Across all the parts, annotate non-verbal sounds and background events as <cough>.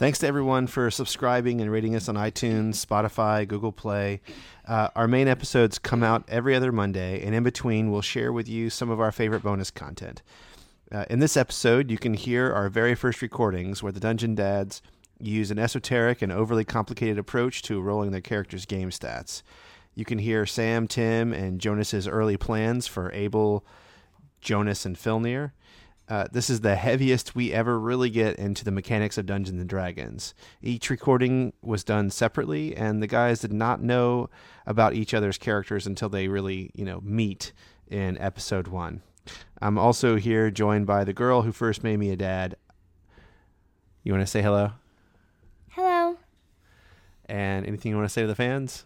Thanks to everyone for subscribing and rating us on iTunes, Spotify, Google Play. Uh, our main episodes come out every other Monday, and in between, we'll share with you some of our favorite bonus content. Uh, in this episode, you can hear our very first recordings where the Dungeon Dads use an esoteric and overly complicated approach to rolling their characters' game stats. You can hear Sam, Tim, and Jonas's early plans for Abel, Jonas, and Filnir. Uh, this is the heaviest we ever really get into the mechanics of Dungeons and Dragons. Each recording was done separately, and the guys did not know about each other's characters until they really, you know, meet in episode one. I'm also here joined by the girl who first made me a dad. You want to say hello? Hello. And anything you want to say to the fans?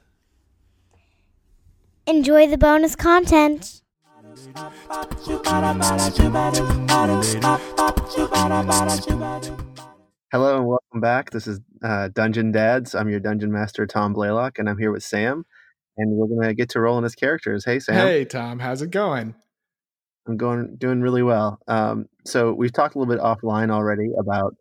Enjoy the bonus content. Hello and welcome back. This is uh, Dungeon Dads. I'm your dungeon master, Tom Blaylock, and I'm here with Sam. And we're gonna get to rolling as characters. Hey, Sam. Hey, Tom. How's it going? I'm going doing really well. Um, so we've talked a little bit offline already about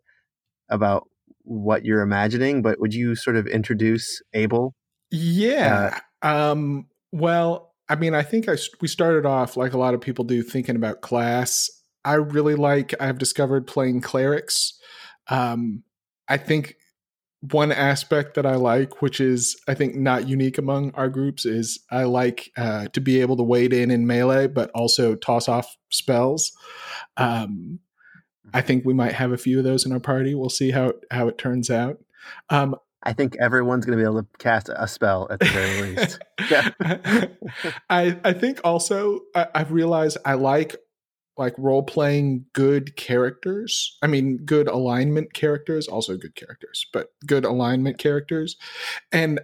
about what you're imagining, but would you sort of introduce Abel? Yeah. Uh, um, well, I mean, I think I we started off like a lot of people do, thinking about class. I really like. I've discovered playing clerics. Um, I think one aspect that I like, which is I think not unique among our groups, is I like uh, to be able to wade in in melee, but also toss off spells. Um, I think we might have a few of those in our party. We'll see how how it turns out. Um, I think everyone's going to be able to cast a spell at the very least. <laughs> I I think also I, I've realized I like like role playing good characters. I mean, good alignment characters, also good characters, but good alignment characters. And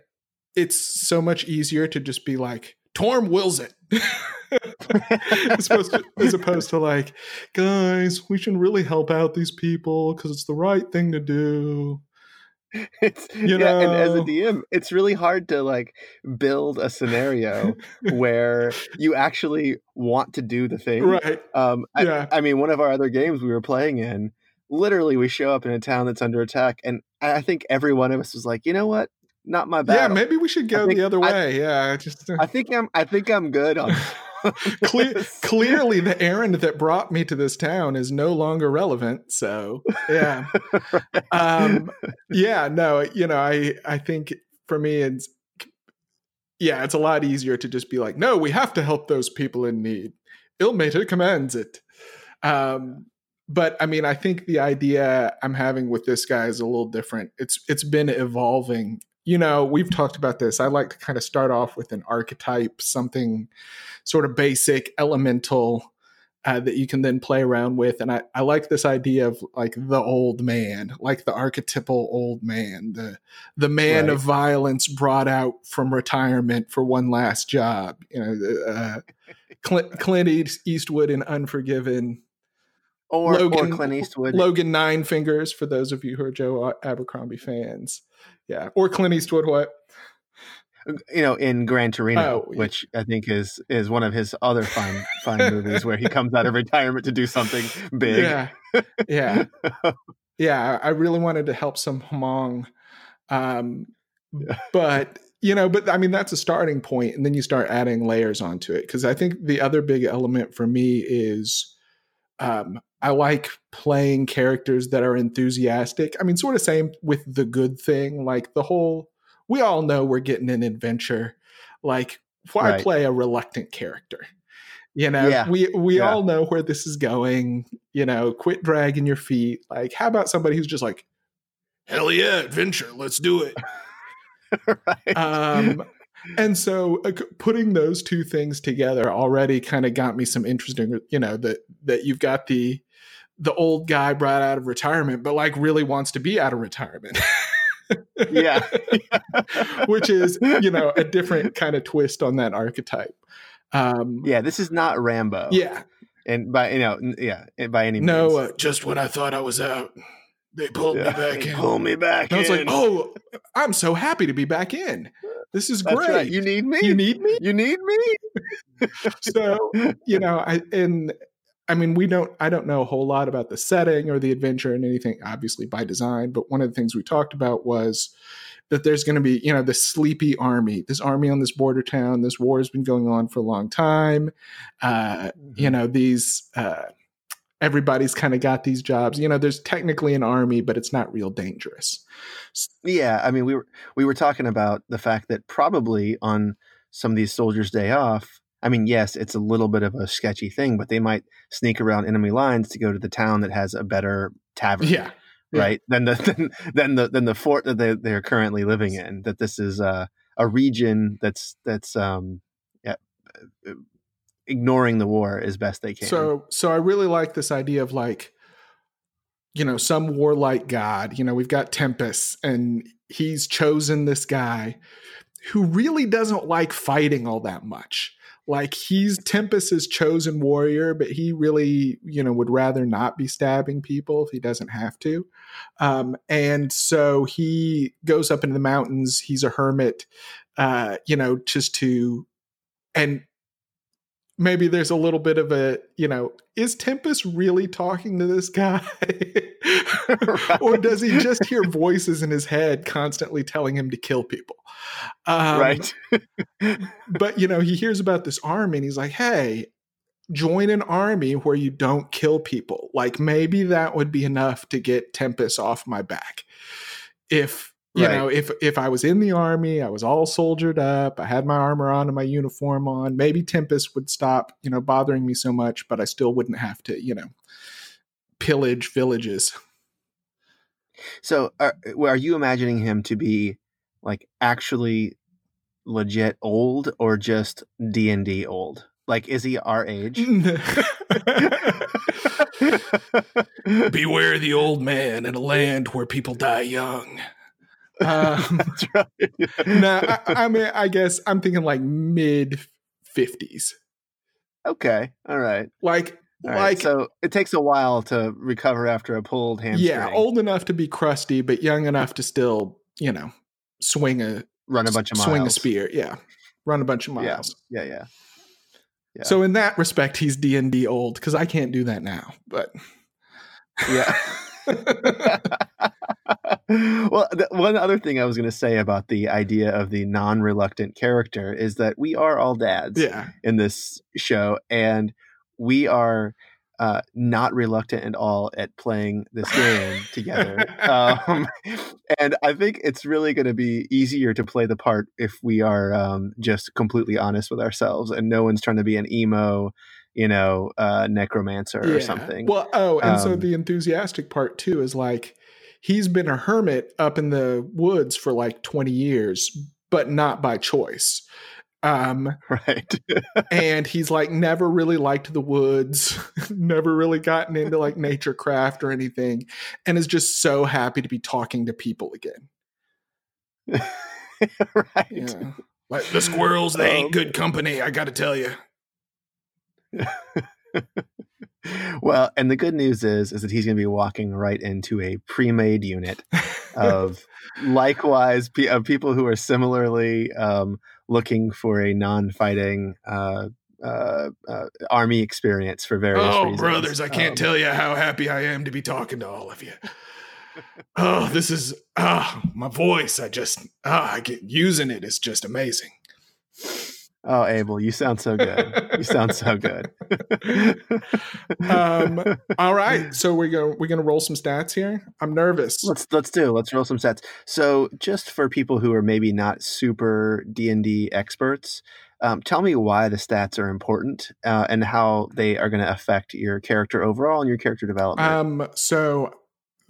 it's so much easier to just be like, Torm wills <laughs> it. as, opposed to, as opposed to like, guys, we should really help out these people because it's the right thing to do. <laughs> It's you yeah, and as a DM, it's really hard to like build a scenario where <laughs> you actually want to do the thing. Right. Um yeah. I, I mean, one of our other games we were playing in, literally we show up in a town that's under attack, and I think every one of us was like, you know what? Not my bad. Yeah, maybe we should go think, the other way. I, yeah, just uh I think I'm I think I'm good on <laughs> <laughs> Cle- <laughs> clearly, the errand that brought me to this town is no longer relevant. So, yeah, right. <laughs> um, yeah, no, you know, I I think for me, it's yeah, it's a lot easier to just be like, no, we have to help those people in need. Ilmater commands it. Um, but I mean, I think the idea I'm having with this guy is a little different. It's it's been evolving you know, we've talked about this. I like to kind of start off with an archetype, something sort of basic, elemental uh, that you can then play around with. And I, I like this idea of like the old man, like the archetypal old man, the the man right. of violence brought out from retirement for one last job. You know, uh, <laughs> Clint, Clint Eastwood in Unforgiven. Or, Logan, or Clint Eastwood. Logan Nine Fingers for those of you who are Joe Abercrombie fans. Yeah, or Clint Eastwood. What? You know, in Gran Torino, oh, which I think is is one of his other fine fine movies, where he comes out of retirement to do something big. Yeah, yeah, yeah. I really wanted to help some Hmong, um, yeah. but you know, but I mean that's a starting point, and then you start adding layers onto it. Because I think the other big element for me is um, I like playing characters that are enthusiastic. I mean, sort of same with the good thing. Like the whole, we all know we're getting an adventure. Like, why right. play a reluctant character? You know, yeah. we we yeah. all know where this is going. You know, quit dragging your feet. Like, how about somebody who's just like, hell yeah, adventure, let's do it. <laughs> right. Um, and so uh, putting those two things together already kind of got me some interesting you know that that you've got the the old guy brought out of retirement but like really wants to be out of retirement <laughs> yeah <laughs> which is you know a different kind of twist on that archetype um yeah this is not rambo yeah and by you know yeah by any no, means no uh, just when i thought i was out they pulled yeah, me back in. Pull me back. And I was like, "Oh, I'm so happy to be back in. This is great. Right. You need me. You need me. You need me." <laughs> so you know, I and I mean, we don't, I don't know a whole lot about the setting or the adventure and anything, obviously by design, but one of the things we talked about was that there's going to be, you know, this sleepy army, this army on this border town. This war has been going on for a long time. Uh, you Mhm. know, these, uh, everybody's kind of got these jobs. You know, there's technically an army, but it's not real dangerous. Yeah, I mean, we were we were talking about the fact that probably on some of these soldiers' day off. I mean, yes, it's a little bit of a sketchy thing, but they might sneak around enemy lines to go to the town that has a better tavern, Yeah. yeah. right? Than the <laughs> than, than the than the fort that they they're currently living in. That this is uh, a region that's that's um, yeah, uh, ignoring the war as best they can. So so I really like this idea of like you know some warlike god you know we've got Tempus and he's chosen this guy who really doesn't like fighting all that much like he's Tempus's chosen warrior but he really you know would rather not be stabbing people if he doesn't have to. Um and so he goes up into the mountains. He's a hermit uh you know just to and maybe there's a little bit of a you know is Tempus really talking to this guy <laughs> <laughs> or does he just hear voices in his head constantly telling him to kill people? Um, right, <laughs> but you know he hears about this army and he's like hey join an army where you don't kill people. Like maybe that would be enough to get Tempus off my back. If you Right. know if if i was in the army i was all soldiered up i had my armor on and my uniform on maybe Tempus would stop you know bothering me so much but i still wouldn't have to you know pillage villages So, are, are you imagining him to be like actually legit old or just D and D old? Like, is he our age? <laughs> beware the old man in a land where people die young um, <laughs> That's right. no, I, I mean, I guess I'm thinking like mid fifties. okay, all right, Like, all right. like, so it takes a while to recover after a pulled hamstring. yeah, old enough to be crusty, but young enough to still, you know, swing a run a bunch of miles. swing a spear. Yeah, run a bunch of Yeah. miles. Yeah, yeah. Yeah. So in that respect, he's D and D old because I can't do that now. But Yeah. <laughs> well, the, one other thing I was going to say about the idea of the non-reluctant character is that we are all dads yeah, in this show, and we are uh, not reluctant at all at playing this game together. <laughs> Um, and I think it's really going to be easier to play the part if we are um, just completely honest with ourselves, and no one's trying to be an emo, you know, uh, necromancer or something. Well, oh, and so Um, the enthusiastic part too is like he's been a hermit up in the woods for like 20 years, but not by choice. Um, <laughs> right. and he's like never really liked the woods, <laughs> never really gotten into like nature craft or anything, and is just so happy to be talking to people again. <laughs> right. Yeah. Like the squirrels, they ain't Um, good company, I gotta tell you. well, and the good news is is that he's going to be walking right into a pre-made unit of likewise of people who are similarly um, looking for a non-fighting uh, uh, uh, army experience for various Oh, reasons. brothers, I can't Um, tell you how happy I am to be talking to all of you. <laughs> oh, this is ah, my voice. I just ah, I get using it is just amazing. Oh, Abel, you sound so good. You sound so good. Um, <laughs> All right, so we're going we're gonna roll some stats here. I'm nervous. let's let's do let's roll some stats so just for people who are maybe not super d&d experts um, tell me why the stats are important uh, and how they are going to affect your character overall and your character development Um, so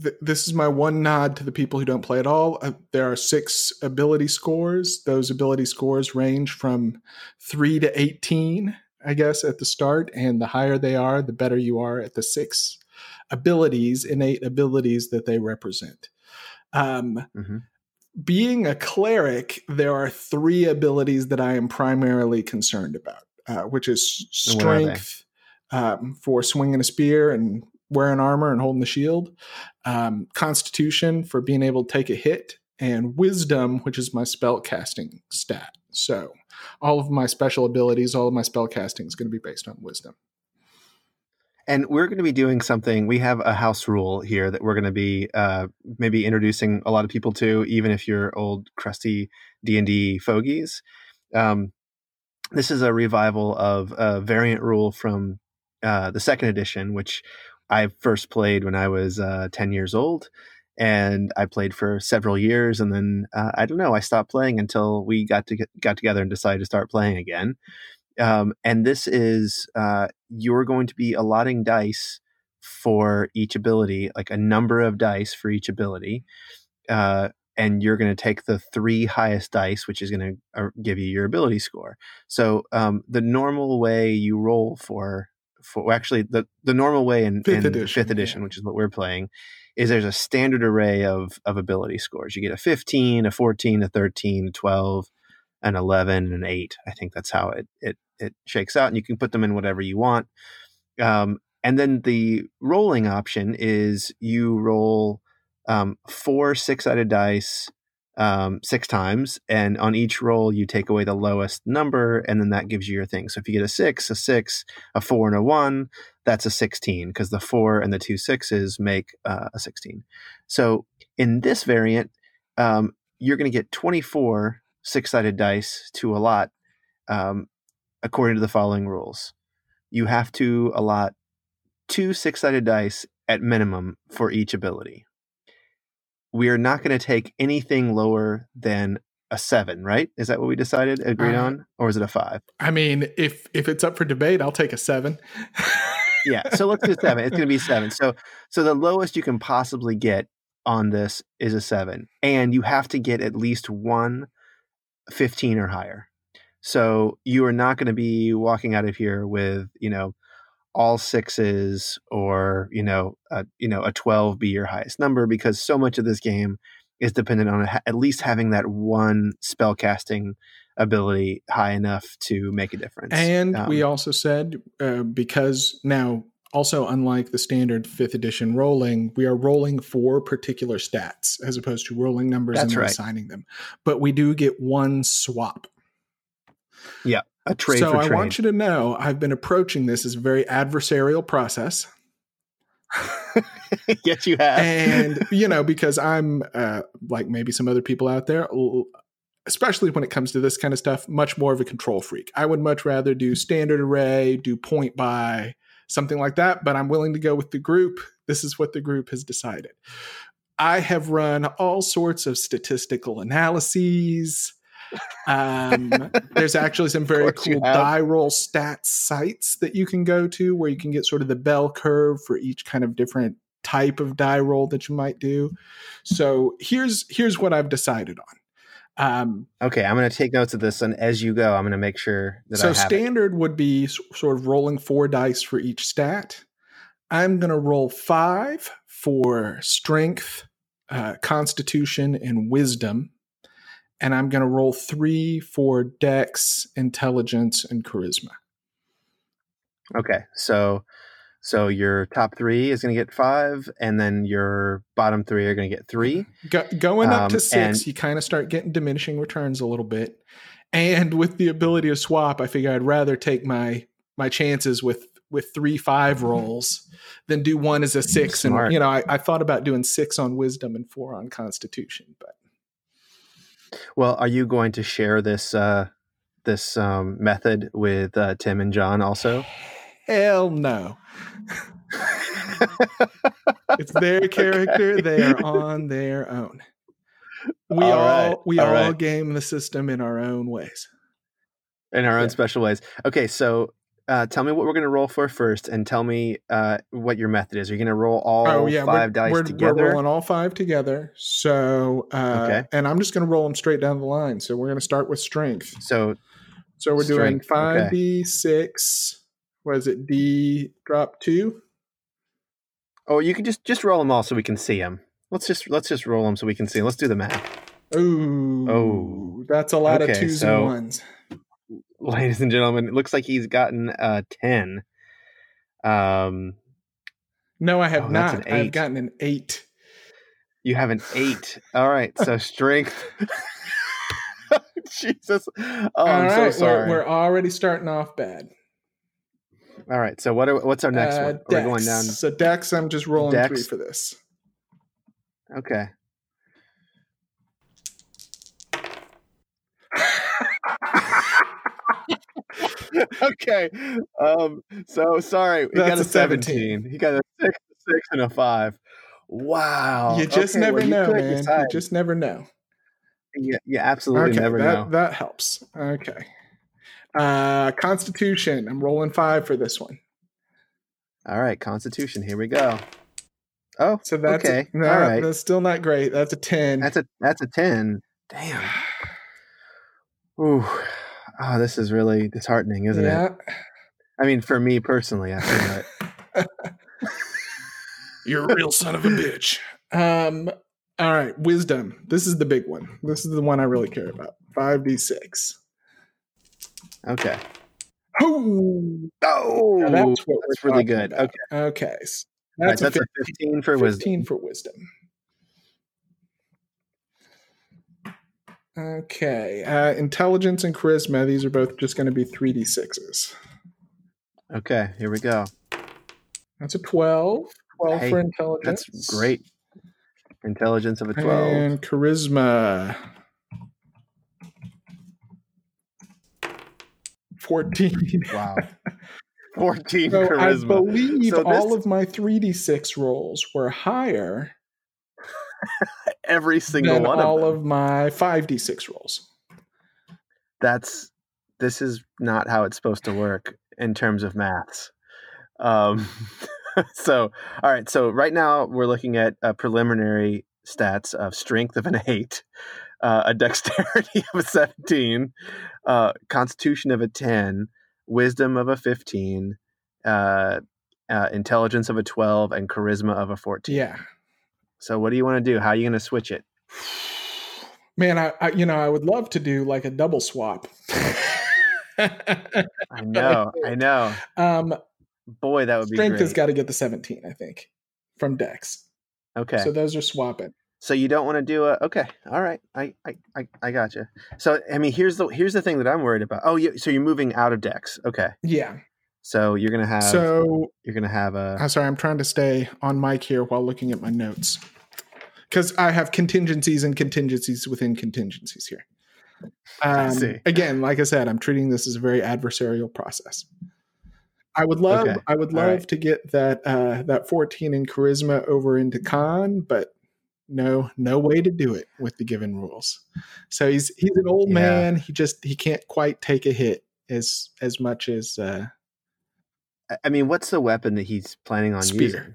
th- this is my one nod to the people who don't play at all. Uh, there are six ability scores. Those ability scores range from three to eighteen, I guess, at the start, and the higher they are, the better you are at the six abilities, innate abilities that they represent. Um, Mhm. being a cleric, there are three abilities that I am primarily concerned about, uh, which is And what are they? strength um, for swinging a spear and wearing armor and holding the shield, um, constitution for being able to take a hit, and wisdom, which is my spell casting stat. So all of my special abilities, all of my spell casting is going to be based on wisdom. and we're going to be doing something. We have a house rule here that we're going to be uh, maybe introducing a lot of people to, even if you're old crusty D and D fogies. Um, this is a revival of a variant rule from uh, the second edition, which I first played when I was uh, ten years old, and I played for several years, and then uh, I don't know, I stopped playing until we got to get, got together and decided to start playing again. Um, and this is uh, you're going to be allotting dice for each ability, like a number of dice for each ability. Uh, and you're going to take the three highest dice, which is going to uh, give you your ability score. So um, the normal way you roll for for actually the the normal way in Fifth in edition, fifth edition, yeah. which is what we're playing, is there's a standard array of of ability scores. You get a 15, a 14, a 13, a 12, an 11, and an 8. I think that's how it it it shakes out, and you can put them in whatever you want. Um, and then the rolling option is you roll um, four six sided dice um, six times, and on each roll you take away the lowest number, and then that gives you your thing. So if you get a six, a six, a four, and a one, that's a sixteen because the four and the two sixes make uh, a sixteen. So in this variant, um, you're going to get twenty four six sided dice to allot um, according to the following rules. You have to allot two six sided dice at minimum for each ability. We are not going to take anything lower than a seven, right? Is that what we decided, agreed Uh, on? Or is it a five? I mean, if if it's up for debate, I'll take a seven. Yeah. So let's do seven. It's going to be seven. So, so the lowest you can possibly get on this is a seven. And you have to get at least one 15 or higher. So you are not going to be walking out of here with, you know, all sixes or, you know, a, you know, a 12 be your highest number because so much of this game is dependent on ha- at least having that one spell casting ability high enough to make a difference. And Um, we also said uh, because now, also unlike the standard fifth edition rolling, we are rolling for particular stats as opposed to rolling numbers and then right. assigning them. But we do get one swap. A trade so I trade. want you to know I've been approaching this as a very adversarial process. <laughs> yes, you have. and <laughs> you know because i'm uh, like maybe some other people out there especially when it comes to this kind of stuff much more of a control freak i would much rather do standard array do point by something like that but i'm willing to go with the group this is what the group has decided i have run all sorts of statistical analyses um, there's actually some very cool die roll stats sites that you can go to where you can get sort of the bell curve for each kind of different type of die roll that you might do. So here's here's what I've decided on. Um, Okay, I'm going to take notes of this, and as you go, I'm going to make sure that I so have it. standard would be sort of rolling four dice for each stat. I'm going to roll five for strength, uh, constitution, and wisdom. And I'm going to roll three for dex, intelligence, and charisma. Okay, so so your top three is going to get five, and then your bottom three are going to get three. Go, going up Um, to six, and- you kind of start getting diminishing returns a little bit. And with the ability to swap, I figure I'd rather take my my chances with with three five rolls than do one as a six. Smart. And you know, I, I thought about doing six on wisdom and four on constitution, but Well, are you going to share this uh, this um, method with uh, Tim and John also? hell no. It's their <laughs> character. They are on their own. We All all, right, we all all right. game the system in our own ways. in our own Yeah. special ways. Okay, so uh, tell me what we're going to roll for first, and tell me uh, what your method is. Are you going to roll all oh yeah, 5 we're, dice we're, together? We're rolling all five together. So uh, Okay. and I'm just going to roll them straight down the line. So we're going to start with strength. so So we're doing five okay. d six. What is it? D drop two. Oh, you can just just roll them all so we can see them. Let's just let's just roll them so we can see. Let's do the math, Ooh, Oh. that's a lot Okay, of twos so- and ones. Ladies and gentlemen. It looks like he's gotten a ten. Um, No, I have Oh, not. I've gotten an eight. you have an eight. All right, so <laughs> strength. <laughs> Jesus, oh, All I'm right, so we're, sorry. we're already starting off bad. All right. So what? Are, what's our next Uh, one? We're going down. So Dex, I'm just rolling Dex. three for this. Okay. <laughs> okay. Um. So sorry. He got That's a a 17. seventeen. He got a six, six, and a five. Wow. you just Okay, never well, know, could man. decide. You just never know. You, you absolutely okay, never that, know. that helps. Okay. Uh, Constitution. I'm rolling five for this one. All right. Constitution. Here we go. Oh. So that's okay. no, All right. that's still not great. That's a ten. That's a that's a ten. Damn. <sighs> Ooh. Oh, this is really disheartening, isn't it? yeah. I mean, for me personally, I feel it. <laughs> You're a real son of a bitch. Um. All right, wisdom. This is the big one. This is the one I really care about. Five d six. Okay. Oh, Oh, now that's that's really good. about. Okay. Okay. so Right, That's, that's a a 15 for 15 wisdom. for wisdom. Okay. Uh, intelligence and charisma. These are both just going to be 3d6s. Okay, here we go. That's a 12. 12 Hey, for intelligence. That's great. Intelligence of a 12. And charisma. 14. Wow. <laughs> 14 So I charisma. believe So all of my 3d6 rolls were higher <laughs> Every single one all of them. of my 5d6 rolls. That's this is not how it's supposed to work in terms of maths. Um, <laughs> so, all right. So right now we're looking at uh, preliminary stats of strength of an eight, uh, a dexterity <laughs> of a seventeen, uh, constitution of a ten, wisdom of a fifteen, uh, uh, intelligence of a twelve, and charisma of a fourteen. Yeah. So what do you want to do? How are you going to switch it? Man, I, I you know I would love to do like a double swap. I know, <laughs> I know. um, Boy, that would be strength great. has got to get the 17, I think, from Dex. okay. So those are swapping. So you don't want to do a okay, all right. I I I, I got you. So I mean, here's the here's the thing that I'm worried about. Oh, you, so you're moving out of Dex. Okay, Yeah. So you're gonna have So you're gonna have a I'm sorry, I'm trying to stay on mic here while looking at my notes because I have contingencies and contingencies within contingencies here. <laughs> Um, see. Again, like I said, I'm treating this as a very adversarial process. I would love, Okay. I would love right. to get that uh, that 14 in charisma over into con, but no, no way to do it with the given rules. So he's he's an old Yeah. man. He just he can't quite take a hit as as much as uh, I- I mean, what's the weapon that he's planning on Spear. using?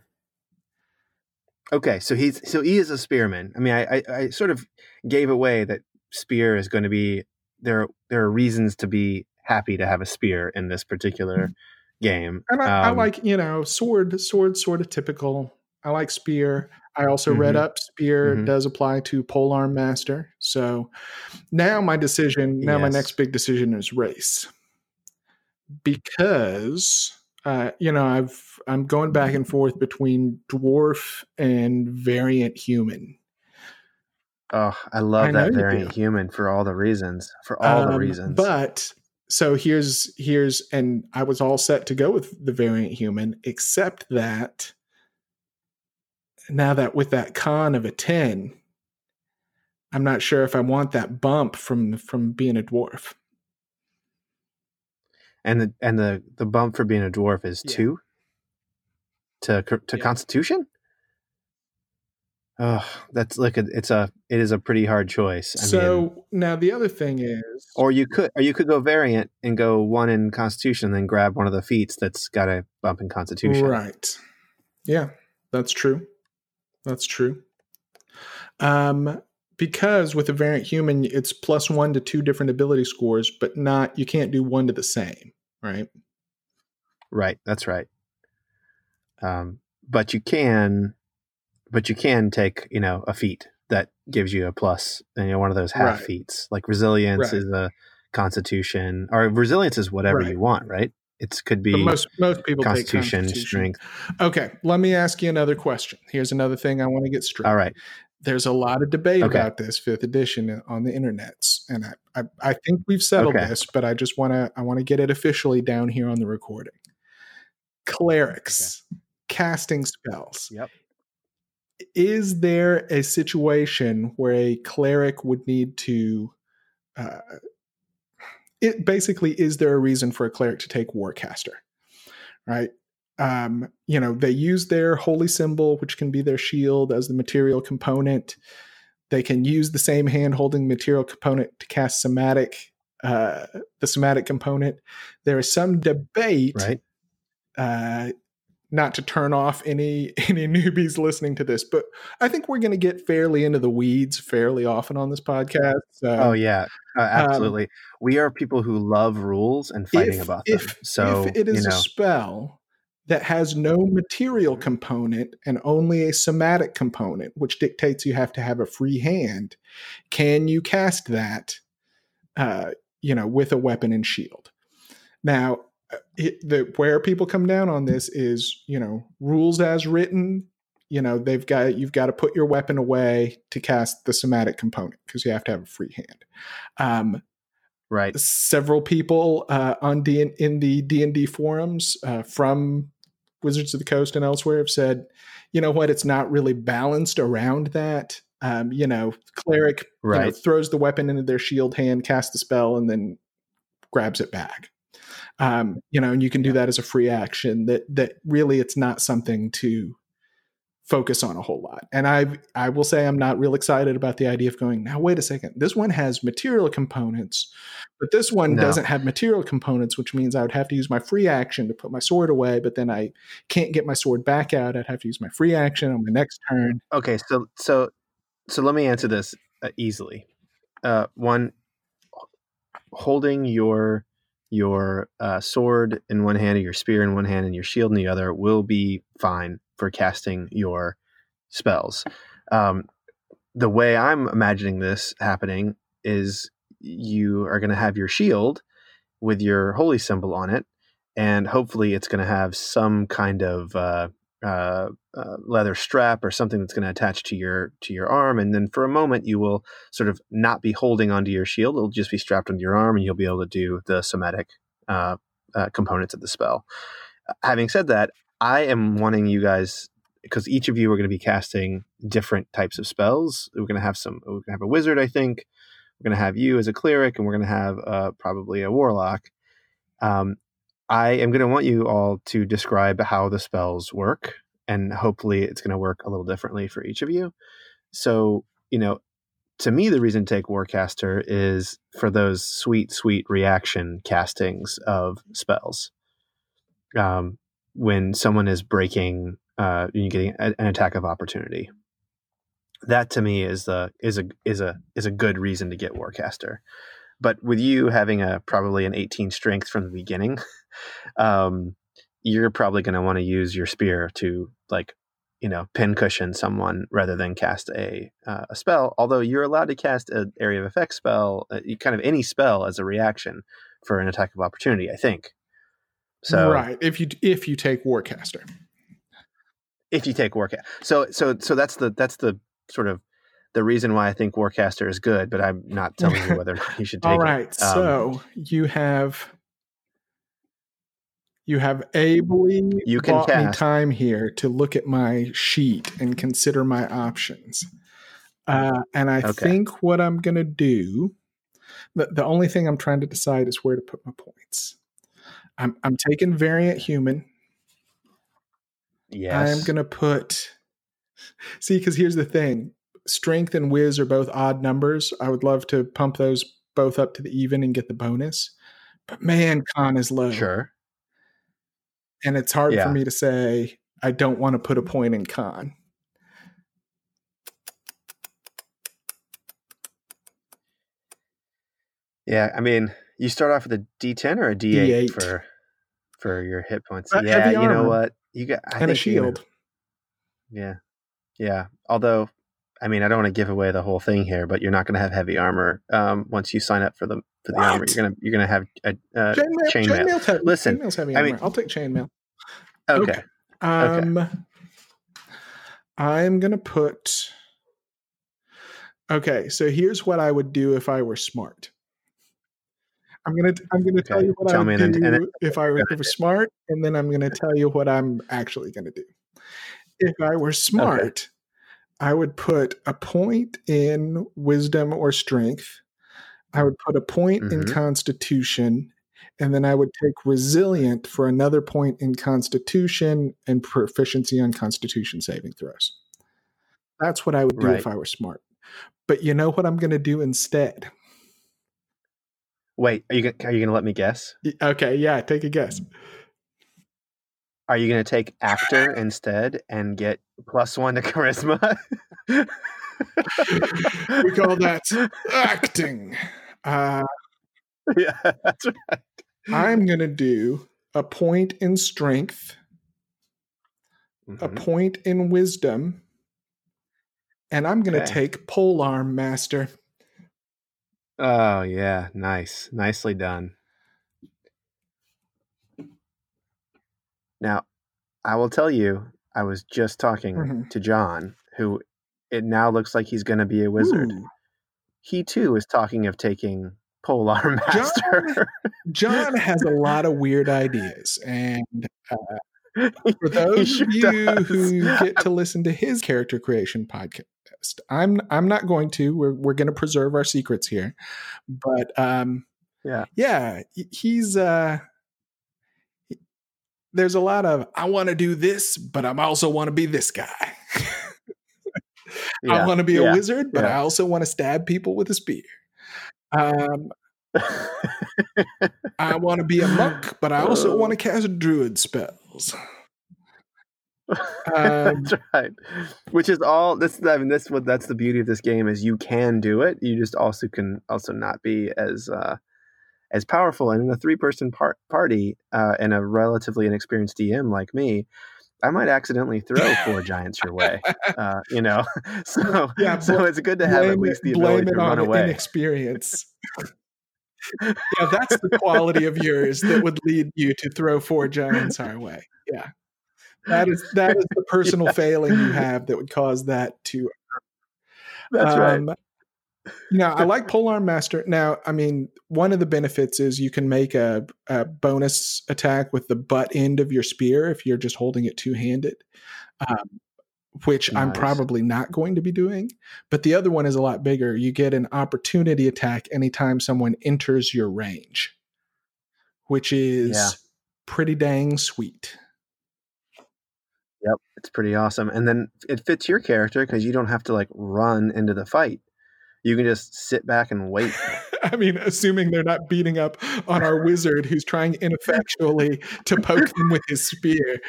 Okay, so he's so he is a spearman. I mean, I, I I sort of gave away that spear is going to be there. There are reasons to be happy to have a spear in this particular game. And I, I Um, like, you know, sword, sword, sort of typical. I like spear. I also read Mhm. up spear Mhm. does apply to polearm master. So now my decision, now my next big decision is race. Because uh, you know, I've I'm going back and forth between dwarf and variant human. Oh, I love I that variant human for all the reasons. For all the Um, reasons. But so here's here's and I was all set to go with the variant human, except that now that with that con of a 10, I'm not sure if I want that bump from from being a dwarf. And the and the the bump for being a dwarf is Yeah. two to to Yeah. Constitution. Oh, that's like a it's a it is a pretty hard choice. I so mean, now the other thing is or you could or you could go variant and go one in Constitution, then grab one of the feats that's got a bump in Constitution. Right. Yeah, that's true. That's true. Um, because with a variant human, it's plus one to two different ability scores, but not you can't do one to the same, right? Right, that's right. Um, but you can, but you can take you know a feat that gives you a and you know, one of those half Right. feats. Like resilience Right. is a Constitution, or resilience is whatever Right. you want, right? It could But be most most people Constitution, take Constitution. strength. Okay, let me ask you another question. Here's another thing I want to get straight. All right, There's a lot of debate Okay. about this fifth edition on the internets, and I, I, I think we've settled Okay. this, but I just want to I want to get it officially down here on the recording. clerics casting spells. Yep. Is there a situation where a cleric would need to? Uh, it basically is there a reason for a cleric to take warcaster, right? Um, you know, they use their holy symbol, which can be their shield, as the material component. They can use the same hand holding material component to cast somatic, uh, the somatic component. There is some debate Right. uh, not to turn off any <laughs> any newbies listening to this, but I think we're going to get fairly into the weeds fairly often on this podcast. So Oh yeah, uh, absolutely. we are people who love rules and fighting if- about them. if, so if it is you a spell that has no material component and only a somatic component, which dictates you have to have a free hand, can you cast that? Uh, you know, with a weapon and shield. Now, uh, it, the where people come down on this is, you know, rules as written. You know, they've got you've got to put your weapon away to cast the somatic component because you have to have a free hand. Um, right? several people uh, on D in the D and D forums uh, from Wizards of the Coast and elsewhere have said, you know what, it's not really balanced around that. Um, you know, cleric you know, throws the weapon into their shield hand, casts the spell, and then grabs it back. Um, you know, and you can do that as a free action. That that really, it's not something to focus on a whole lot. And I I will say I'm not real excited about the idea of going, now wait a second, this one has material components, but this one No. doesn't have material components, which means I would have to use my free action to put my sword away, but then I can't get my sword back out. I'd have to use my free action on my next turn. Okay, so so so let me answer this uh, easily. Uh, one, holding your your uh, sword in one hand, or your spear in one hand, and your shield in the other will be fine for casting your spells. Um, the way I'm imagining this happening is you are going to have your shield with your holy symbol on it, and hopefully it's going to have some kind of uh, uh, uh, leather strap or something that's going to attach to your to your arm, and then for a moment you will sort of not be holding onto your shield; it'll just be strapped onto your arm, and you'll be able to do the somatic uh, uh, components of the spell. Having said that, I am wanting you guys because each of you are going to be casting different types of spells. We're going to have some. We're going to have a wizard, I think. We're going to have you as a cleric, and we're going to have uh, probably a warlock. Um, I am going to want you all to describe how the spells work, and hopefully, it's going to work a little differently for each of you. So, you know, to me, the reason to take Warcaster is for those sweet, sweet reaction castings of spells. Um, when someone is breaking, uh, you're getting an attack of opportunity. That to me is the is a is a is a good reason to get Warcaster. But with you having a probably an 18 strength from the beginning, <laughs> um, you're probably going to want to use your spear to like you know pincushion someone rather than cast a uh, a spell although you're allowed to cast an area of effect spell uh, kind of any spell as a reaction for an attack of opportunity i think so right, if you if you take Warcaster. if you take warcast so so so that's the that's the sort of the reason why i think warcaster is good but i'm not <laughs> telling you whether or not you should take All it right, Um, so you have you have ably You can bought me time here to look at my sheet and consider my options. Uh, and I Okay. think what I'm going to do, the, the only thing I'm trying to decide is where to put my points. I'm, I'm taking variant human. yes I am going to put, see, because here's the thing strength and whiz are both odd numbers. I would love to pump those both up to the even and get the bonus. But man, con is low. sure And it's hard Yeah. for me to say, I don't want to put a point in con. yeah i mean you start off with a d10 or a d8, D8. for for your hit points But yeah you know what you got I and a think you're gonna- shield. Yeah. Yeah. Although, I mean, I don't want to give away the whole thing here, but you're not going to have heavy armor um, once you sign up for the for the armor. You're gonna you're gonna have a, uh, Chainmail, chainmail. chainmail's heavy. Listen, chainmail's heavy I armor. mean- I'll take chainmail. Okay. Um, I'm gonna put. Okay, so here's what I would do if I were smart. I'm gonna I'm gonna tell you what tell I would do and if I were, if I was smart, and then I'm gonna tell you what I'm actually gonna do. If I were smart, I would put a point in wisdom or strength. I would put a point in Mhm. constitution, and then I would take resilient for another point in constitution and proficiency on constitution saving throws. That's what I would do if I were smart. But you know what I'm going to do instead? Wait, are you gonna, are you going to let me guess? Okay, yeah, take a guess. Are you going to take actor instead and get plus one to <laughs> charisma? We call that <laughs> acting. Uh, yeah, that's right. I'm going to do a point in strength, a Mhm. point in wisdom, and I'm going to Okay. take polearm master. Oh yeah, nice, nicely done. Now, I will tell you, I was just talking Mhm. to John, who it now looks like he's going to be a wizard. Ooh. He too is talking of taking Polar <laughs> Master. John has a lot of weird ideas, and <laughs> for those sure of you does. who get <laughs> to listen to his character creation podcast, I'm I'm not going to. We're we're going to preserve our secrets here, but um, Yeah. yeah, he's uh, he- there's a lot of I want to do this, but I also want to be this guy. <laughs> I want to be a wizard, but I also want to stab people with a spear. Um, <laughs> I want to be a monk, but I also want to cast druid spells. <laughs> Um, that's right. Which is all this. I mean, this what that's the beauty of this game is you can do it. You just also can also not be as uh, as powerful. And in a three person par- party uh, and a relatively inexperienced DM like me, I might accidentally throw four giants your way. Uh, you know, <laughs> so Yeah, so it's good to have at blame least the it, blame ability it to run on away. inexperience. <laughs> yeah, that's the quality of yours that would lead you to throw four giants our way. Yeah, that is that is the <laughs> personal failing you have that would cause that to That's right. Um, Now, I like Polearm Master. Now, I mean, one of the benefits is you can make a, a bonus attack with the butt end of your spear if you're just holding it two handed, um, which I'm probably not going to be doing. But the other one is a lot bigger. You get an opportunity attack anytime someone enters your range, which is Yeah. pretty dang sweet. Yep, it's pretty awesome. And then it fits your character because you don't have to like run into the fight. You can just sit back and wait. <laughs> I mean, assuming they're not beating up on our wizard who's trying ineffectually to poke them with his spear.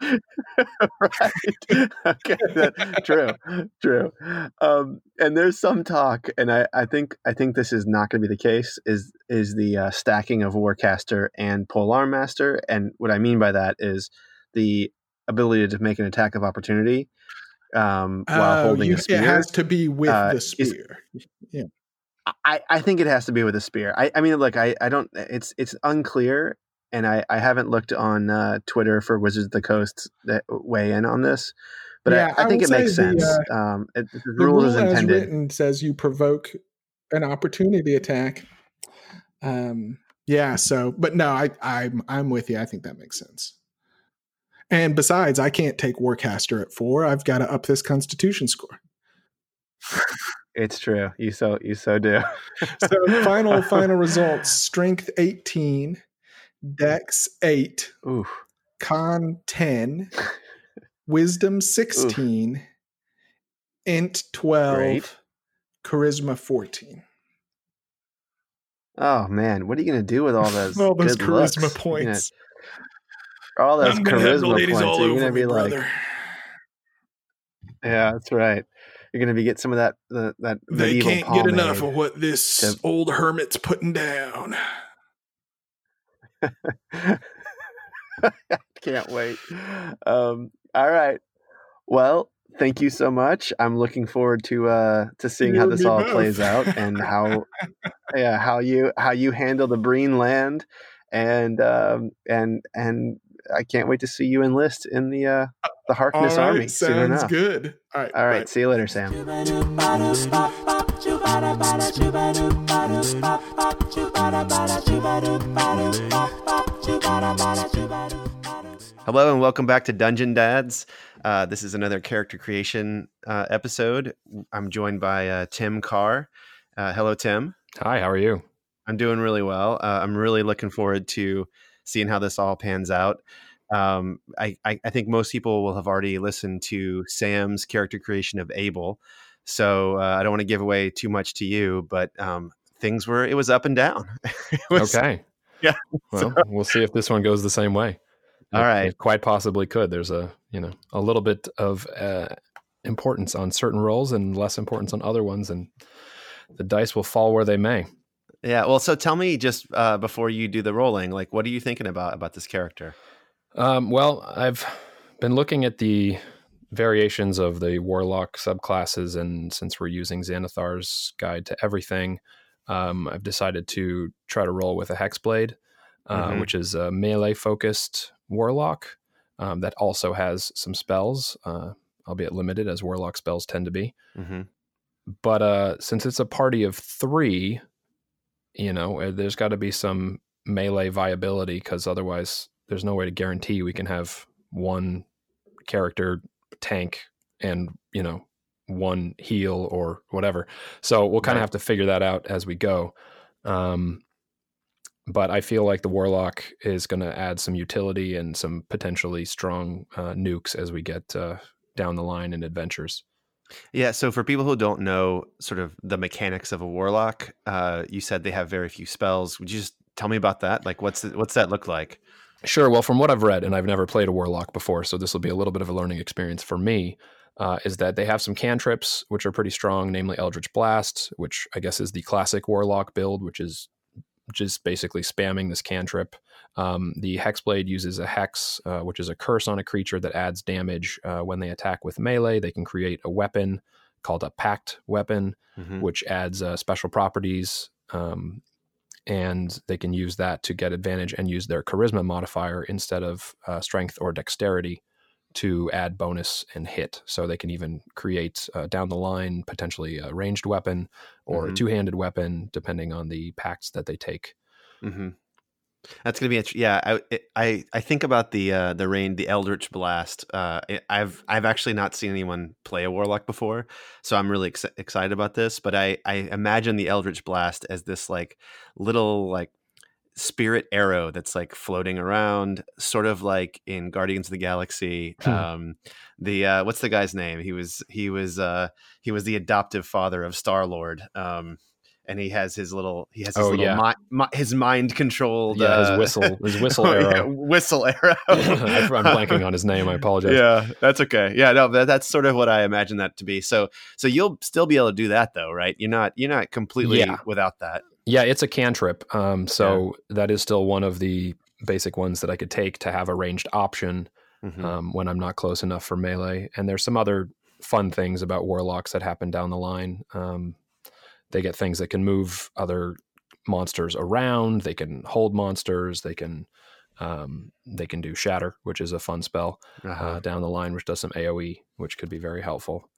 <laughs> right. Okay. that- true. True. Um, and there's some talk, and I, I think I think this is not going to be the case. Is is the uh, stacking of Warcaster and Polearm Master? And what I mean by that is the ability to make an attack of opportunity um, while Oh, holding you- a spear. It has to be with uh, the spear. I, I think it has to be with a spear. I, I mean, look, I, I don't. It's it's unclear, and I, I haven't looked on uh, Twitter for Wizards of the Coast that weigh in on this, but Yeah, I, I I think will it makes the, sense. um, it, the, the rule rule is as intended. written says you provoke an opportunity attack. Um, yeah. So, but no, I, I'm I'm with you. I think that makes sense. And besides, I can't take Warcaster at four. I've got to up this Constitution score. It's true. You so you so do. So, final <laughs> final results: Strength eighteen, Dex eight, Ooh, Con ten, Wisdom sixteen, Int twelve, Great. Charisma fourteen. oh man, what are you gonna do with all <laughs> those All those good charisma looks? Points. All those I'm have charisma points. all You're gonna be like, brother. yeah, that's right. You're gonna be get some of that the, that They can't get enough of what this to- old hermit's putting down. <laughs> Can't wait. Um, all right. Well, thank you so much. I'm looking forward to uh to seeing You how this all both. plays out and how <laughs> yeah, how you how you handle the Breen land and um and and I can't wait to see you enlist in the uh the Harkness All right, army. soon sounds enough. good. All right. All right. bye. See you later, Sam. Hello and welcome back to Dungeon Dads. Uh, this is another character creation uh, episode. I'm joined by uh, Tim Carr. Uh, hello, Tim. Hi, how are you? I'm doing really well. Uh, I'm really looking forward to seeing how this all pans out. Um, I, I, I think most people will have already listened to Sam's character creation of Abel, so uh, I don't want to give away too much to you. But um, things were it was up and down. <laughs> Was- okay. <laughs> yeah. Well, we'll see if this one goes the same way. All It- right. It quite possibly could. There's a you know a little bit of uh, importance on certain roles and less importance on other ones, and the dice will fall where they may. Yeah. Well, so tell me just uh, before you do the rolling, like, what are you thinking about about this character? Um, well, I've been looking at the variations of the warlock subclasses, and since we're using Xanathar's Guide to Everything, um, I've decided to try to roll with a Hexblade, uh, Mhm. which is a melee focused warlock um, that also has some spells, uh, albeit limited as warlock spells tend to be. hmm But uh, since it's a party of three, you know, uh, there's got to be some melee viability because otherwise, there's no way to guarantee we can have one character tank and you know one heal or whatever. So we'll kind Right. of have to figure that out as we go. Um, but I feel like the warlock is going to add some utility and some potentially strong uh, nukes as we get uh, down the line in adventures. Yeah. So for people who don't know sort of the mechanics of a warlock, uh, you said they have very few spells. Would you just tell me about that? Like, what's the, what's that look like? Sure. Well, from what I've read, and I've never played a warlock before, so this will be a little bit of a learning experience for me. Uh, is that they have some cantrips which are pretty strong, namely Eldritch Blast, which I guess is the classic warlock build, which is just basically spamming this cantrip. Um, the Hexblade uses a hex, uh, which is a curse on a creature that adds damage uh, when they attack with melee. They can create a weapon called a Pact weapon, Mhm. which adds uh, special properties. Um, and they can use that to get advantage and use their charisma modifier instead of uh, strength or dexterity to add bonus and hit. So they can even create uh, down the line potentially a ranged weapon or a Mhm. two handed weapon, depending on the pacts that they take. hmm That's gonna be int- yeah. I it- I I think about the uh, the rain the Eldritch Blast. Uh, it- I've I've actually not seen anyone play a warlock before, so I'm really ex- excited about this. But I I imagine the Eldritch Blast as this like little like spirit arrow that's like floating around, sort of like in Guardians of the Galaxy. Hmm. um, the uh, what's the guy's name? He was he was uh, he was the adoptive father of Star Lord. Um, and he has his little he has his Oh, little yeah. mi- mi- his mind controlled Yeah, uh, his whistle, his <laughs> whistle oh, yeah, arrow. whistle <laughs> arrow. I'm blanking on his name. I apologize. Yeah, that's okay. Yeah, no, that, that's sort of what I imagine that to be. So, so you'll still be able to do that, though, right? You're not you're not completely without that. Yeah, it's a cantrip. Um, so that is still one of the basic ones that I could take to have a ranged option Mhm. um, when I'm not close enough for melee. And there's some other fun things about warlocks that happen down the line. Um, they get things that can move other monsters around. They can hold monsters. They can um, they can do shatter, which is a fun spell Uh-huh. uh, down the line, which does some AOE, which could be very helpful.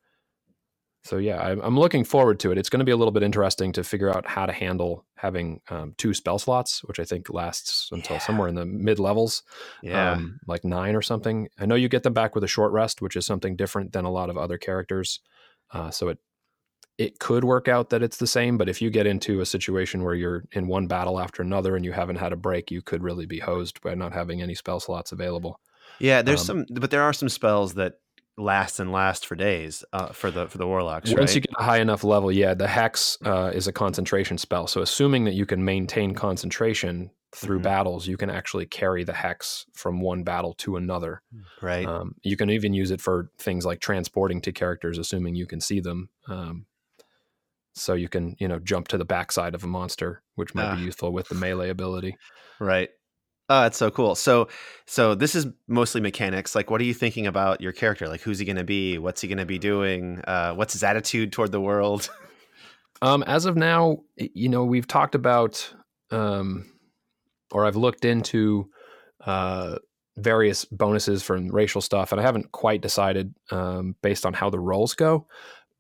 So yeah, I'm, I'm looking forward to it. It's going to be a little bit interesting to figure out how to handle having um, two spell slots, which I think lasts until Yeah. somewhere in the mid levels, yeah, um, like nine or something. I know you get them back with a short rest, which is something different than a lot of other characters. Uh, so it it could work out that it's the same, but if you get into a situation where you're in one battle after another and you haven't had a break, you could really be hosed by not having any spell slots available. yeah. There's um, some, but there are some spells that last and last for days uh, for the for the warlocks. Once right? you get a high enough level, yeah, the hex uh, is a concentration spell. So assuming that you can maintain concentration through Mhm. battles, you can actually carry the hex from one battle to another. right. Um, you can even use it for things like transporting to characters, assuming you can see them. Um, so you can, you know, jump to the backside of a monster, which might Ah. be useful with the melee ability. Right. Oh, that's so cool. So, so this is mostly mechanics. Like, what are you thinking about your character? Like, who's he going to be? What's he going to be doing? Uh, what's his attitude toward the world? <laughs> Um, as of now, you know, we've talked about, um, or I've looked into uh, various bonuses from racial stuff, and I haven't quite decided um, based on how the rolls go,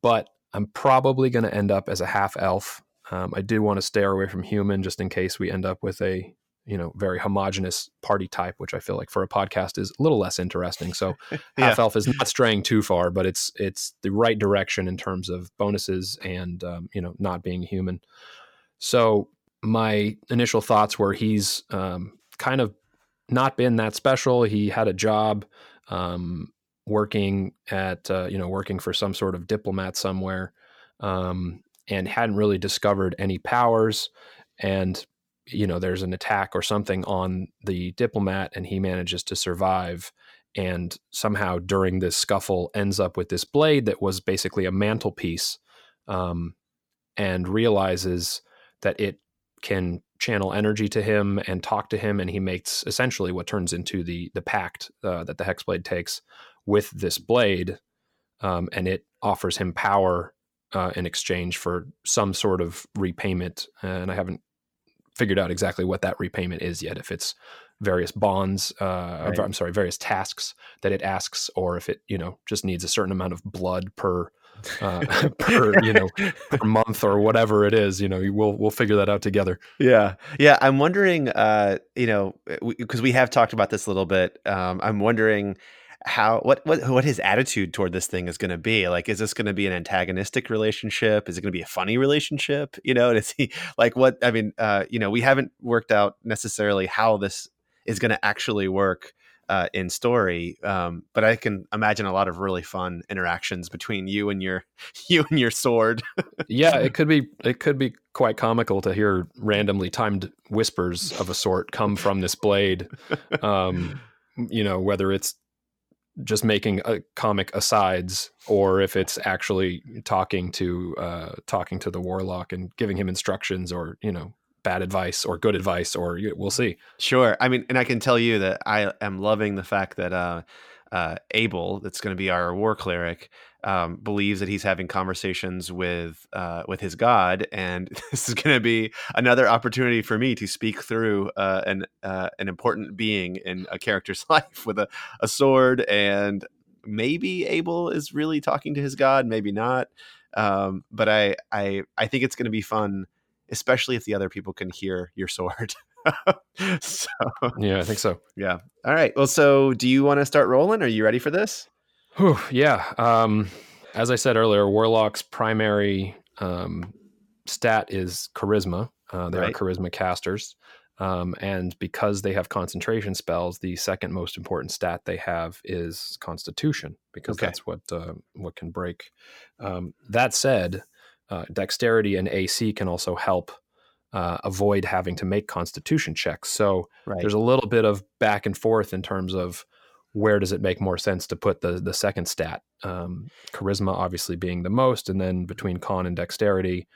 but I'm probably going to end up as a half elf. Um, I do want to stay away from human just in case we end up with a you know very homogenous party type, which I feel like for a podcast is a little less interesting. So <laughs> yeah. half elf is not straying too far, but it's it's the right direction in terms of bonuses and um, you know not being human. So my initial thoughts were he's um, kind of not been that special. He had a job um, working at uh, you know working for some sort of diplomat somewhere, um, and hadn't really discovered any powers. And you know there's an attack or something on the diplomat, and he manages to survive. And somehow during this scuffle, ends up with this blade that was basically a mantelpiece, um, and realizes that it can channel energy to him and talk to him, and he makes essentially what turns into the the pact uh, that the hexblade takes with this blade, um, and it offers him power uh, in exchange for some sort of repayment. And I haven't figured out exactly what that repayment is yet. If it's various bonds, uh, right. I'm sorry, various tasks that it asks, or if it you know just needs a certain amount of blood per uh, <laughs> <laughs> per you know per month or whatever it is. You know, we'll we'll figure that out together. Yeah, yeah. I'm wondering, uh, you know, because we, we, have talked about this a little bit. Um, I'm wondering how what what what his attitude toward this thing is going to be like is this going to be an antagonistic relationship is it going to be a funny relationship you know <laughs> is he like what i mean uh you know we haven't worked out necessarily how this is going to actually work uh, in story. Um, but I can imagine a lot of really fun interactions between you and your <laughs> you and your sword. yeah, <laughs> it could be it could be quite comical to hear randomly timed whispers of a sort come from this blade. Um, you know, whether it's just making a comic asides or if it's actually talking to uh, talking to the warlock and giving him instructions or you know bad advice or good advice or we'll see. Sure. I mean and i can tell you that i am loving the fact that uh, uh, abel that's going to be our war cleric um, believes that he's having conversations with uh, with his god and <laughs> this is going to be another opportunity for me to speak through uh, an uh, an important being in a character's <laughs> life with a, a sword and maybe abel is really talking to his god maybe not um, but i i i think it's going to be fun especially if the other people can hear your sword. <laughs> so yeah, I think so. Yeah. All right. Well, so do you want to start rolling? Are you ready for this? Whew, yeah. Um, as I said earlier, Warlock's primary um, stat is charisma. Uh, they right. are charisma casters. Um, and because they have concentration spells, the second most important stat they have is Constitution, because okay. that's what uh, what can break. Um, that said, uh, dexterity and AC can also help uh, avoid having to make constitution checks. So right. there's a little bit of back and forth in terms of where does it make more sense to put the the second stat. Um, charisma obviously being the most, and then between con and dexterity,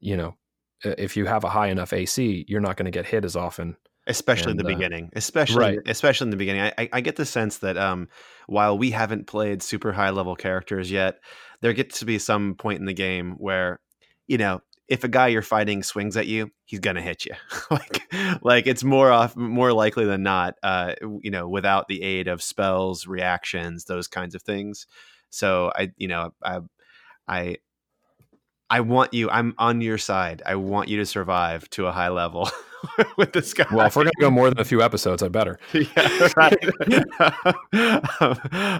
you know, if you have a high enough AC, you're not going to get hit as often especially and, in the uh, beginning especially right. especially in the beginning I, I get the sense that um, while we haven't played super high level characters yet there gets to be some point in the game where you know if a guy you're fighting swings at you he's gonna hit you <laughs> like like it's more off more likely than not uh, you know without the aid of spells reactions those kinds of things so i you know i i I want you. I'm on your side. I want you to survive to a high level <laughs> with this guy. Well, if we're gonna go more than a few episodes, I better. <laughs> yeah, right.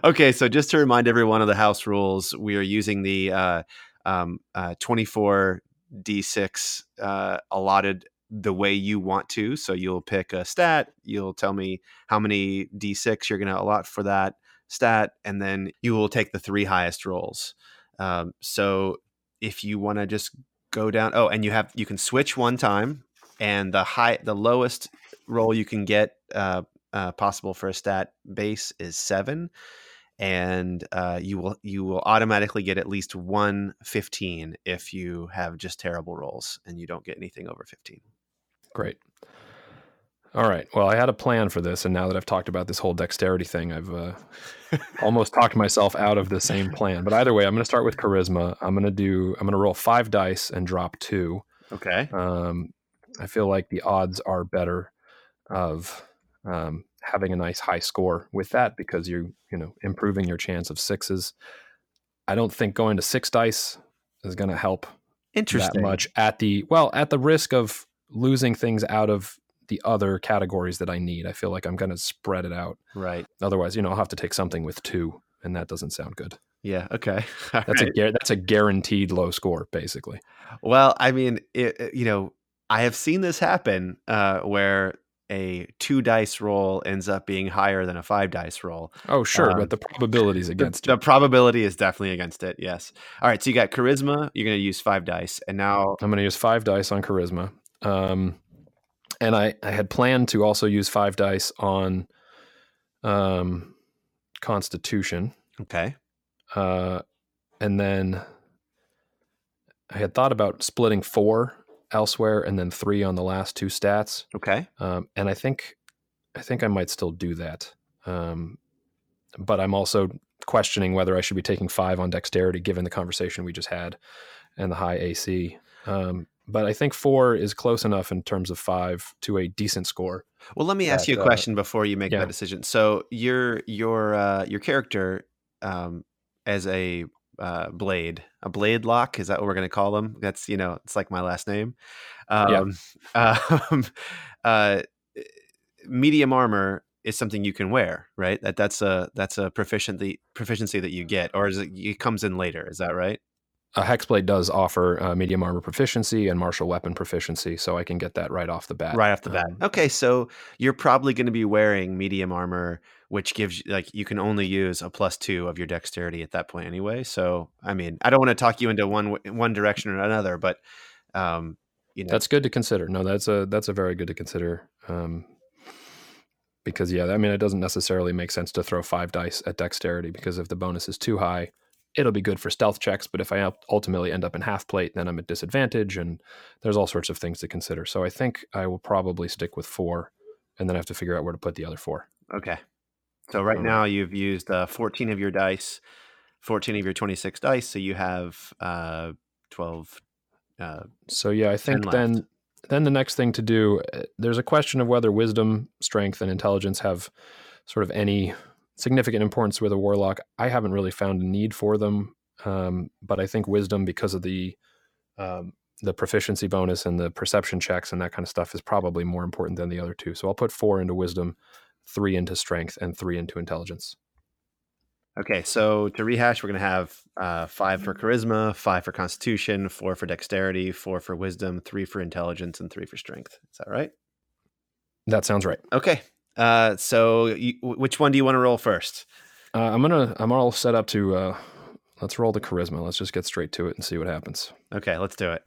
okay, so just to remind everyone of the house rules, we are using the uh, um, uh, 24 d6 uh, allotted the way you want to. So you'll pick a stat. You'll tell me how many d6 you're going to allot for that stat, and then you will take the three highest rolls. Um, so if you want to just go down oh and you have you can switch one time and the high the lowest roll you can get uh, uh, possible for a stat base is seven and uh, you will you will automatically get at least one 15 if you have just terrible rolls and you don't get anything over 15 great all right. Well, I had a plan for this, and now that I've talked about this whole dexterity thing, I've uh, almost talked myself out of the same plan. But either way, I'm going to start with charisma. I'm going to do. I'm going to roll five dice and drop two. Okay. Um, I feel like the odds are better of um, having a nice high score with that because you you know improving your chance of sixes. I don't think going to six dice is going to help Interesting. that much at the well at the risk of losing things out of the other categories that I need. I feel like I'm going to spread it out. Right. Otherwise, you know, I'll have to take something with two, and that doesn't sound good. Yeah. Okay. <laughs> All That's a right. guar- that's a guaranteed low score, basically. Well, I mean, it- you know, I have seen this happen uh, where a two dice roll ends up being higher than a five dice roll. Oh, sure, Um, but the probabilities The, against it. the probability is definitely against it. Yes. All right. So you got charisma. You're going to use five dice, and now I'm going to use five dice on charisma, um, and I I had planned to also use five dice on um, Constitution. okay. Uh, and then I had thought about splitting four elsewhere and then three on the last two stats. Okay. Um, and I think I think I might still do that. Um, but I'm also questioning whether I should be taking five on dexterity given the conversation we just had and the high AC. Um, but I think four is close enough in terms of five to a decent score. Well, let me ask you a uh, question before you make yeah. that decision. So your your uh, your character um, as a uh, blade, a blade lock, is that what we're going to call them? That's you know, it's like my last name. Yeah. Um, <laughs> um, uh, medium armor is something you can wear, right? That that's a that's a proficiency proficiency that you get, or is it, it comes in later? Is that right? A hexblade does offer uh, medium armor proficiency and martial weapon proficiency, so I can get that right off the bat. right off the bat. Um, Okay, so you're probably going to be wearing medium armor, which gives you like you can only use a plus two of your dexterity at that point anyway. So I mean, I don't want to talk you into one one direction or another, but um, you know, That's good to consider. No, that's a that's a very good to consider. Um, because yeah, I mean, it doesn't necessarily make sense to throw five dice at dexterity because if the bonus is too high, it'll be good for stealth checks. But if I ultimately end up in half plate, then I'm at disadvantage, and there's all sorts of things to consider. So I think I will probably stick with four, and then I have to figure out where to put the other four. okay. So right now you've used uh, 14 of your dice, 14 of your 26 dice, so you have uh, 12. Uh, So yeah, I think then then the next thing to do uh, there's a question of whether wisdom, strength, and intelligence have sort of any significant importance with a warlock. I haven't really found a need for them, um, but I think wisdom because of the um, the proficiency bonus and the perception checks and that kind of stuff is probably more important than the other two. So I'll put four into wisdom, three into strength, and three into intelligence. okay, so to rehash, we're going to have uh, five for charisma, five for constitution, four for dexterity, four for wisdom, three for intelligence, and three for strength. Is that right? That sounds right. Okay. Uh, so you, which one do you want to roll first? Uh, I'm gonna I'm all set up to uh, let's roll the charisma. Let's just get straight to it and see what happens. Okay, let's do it.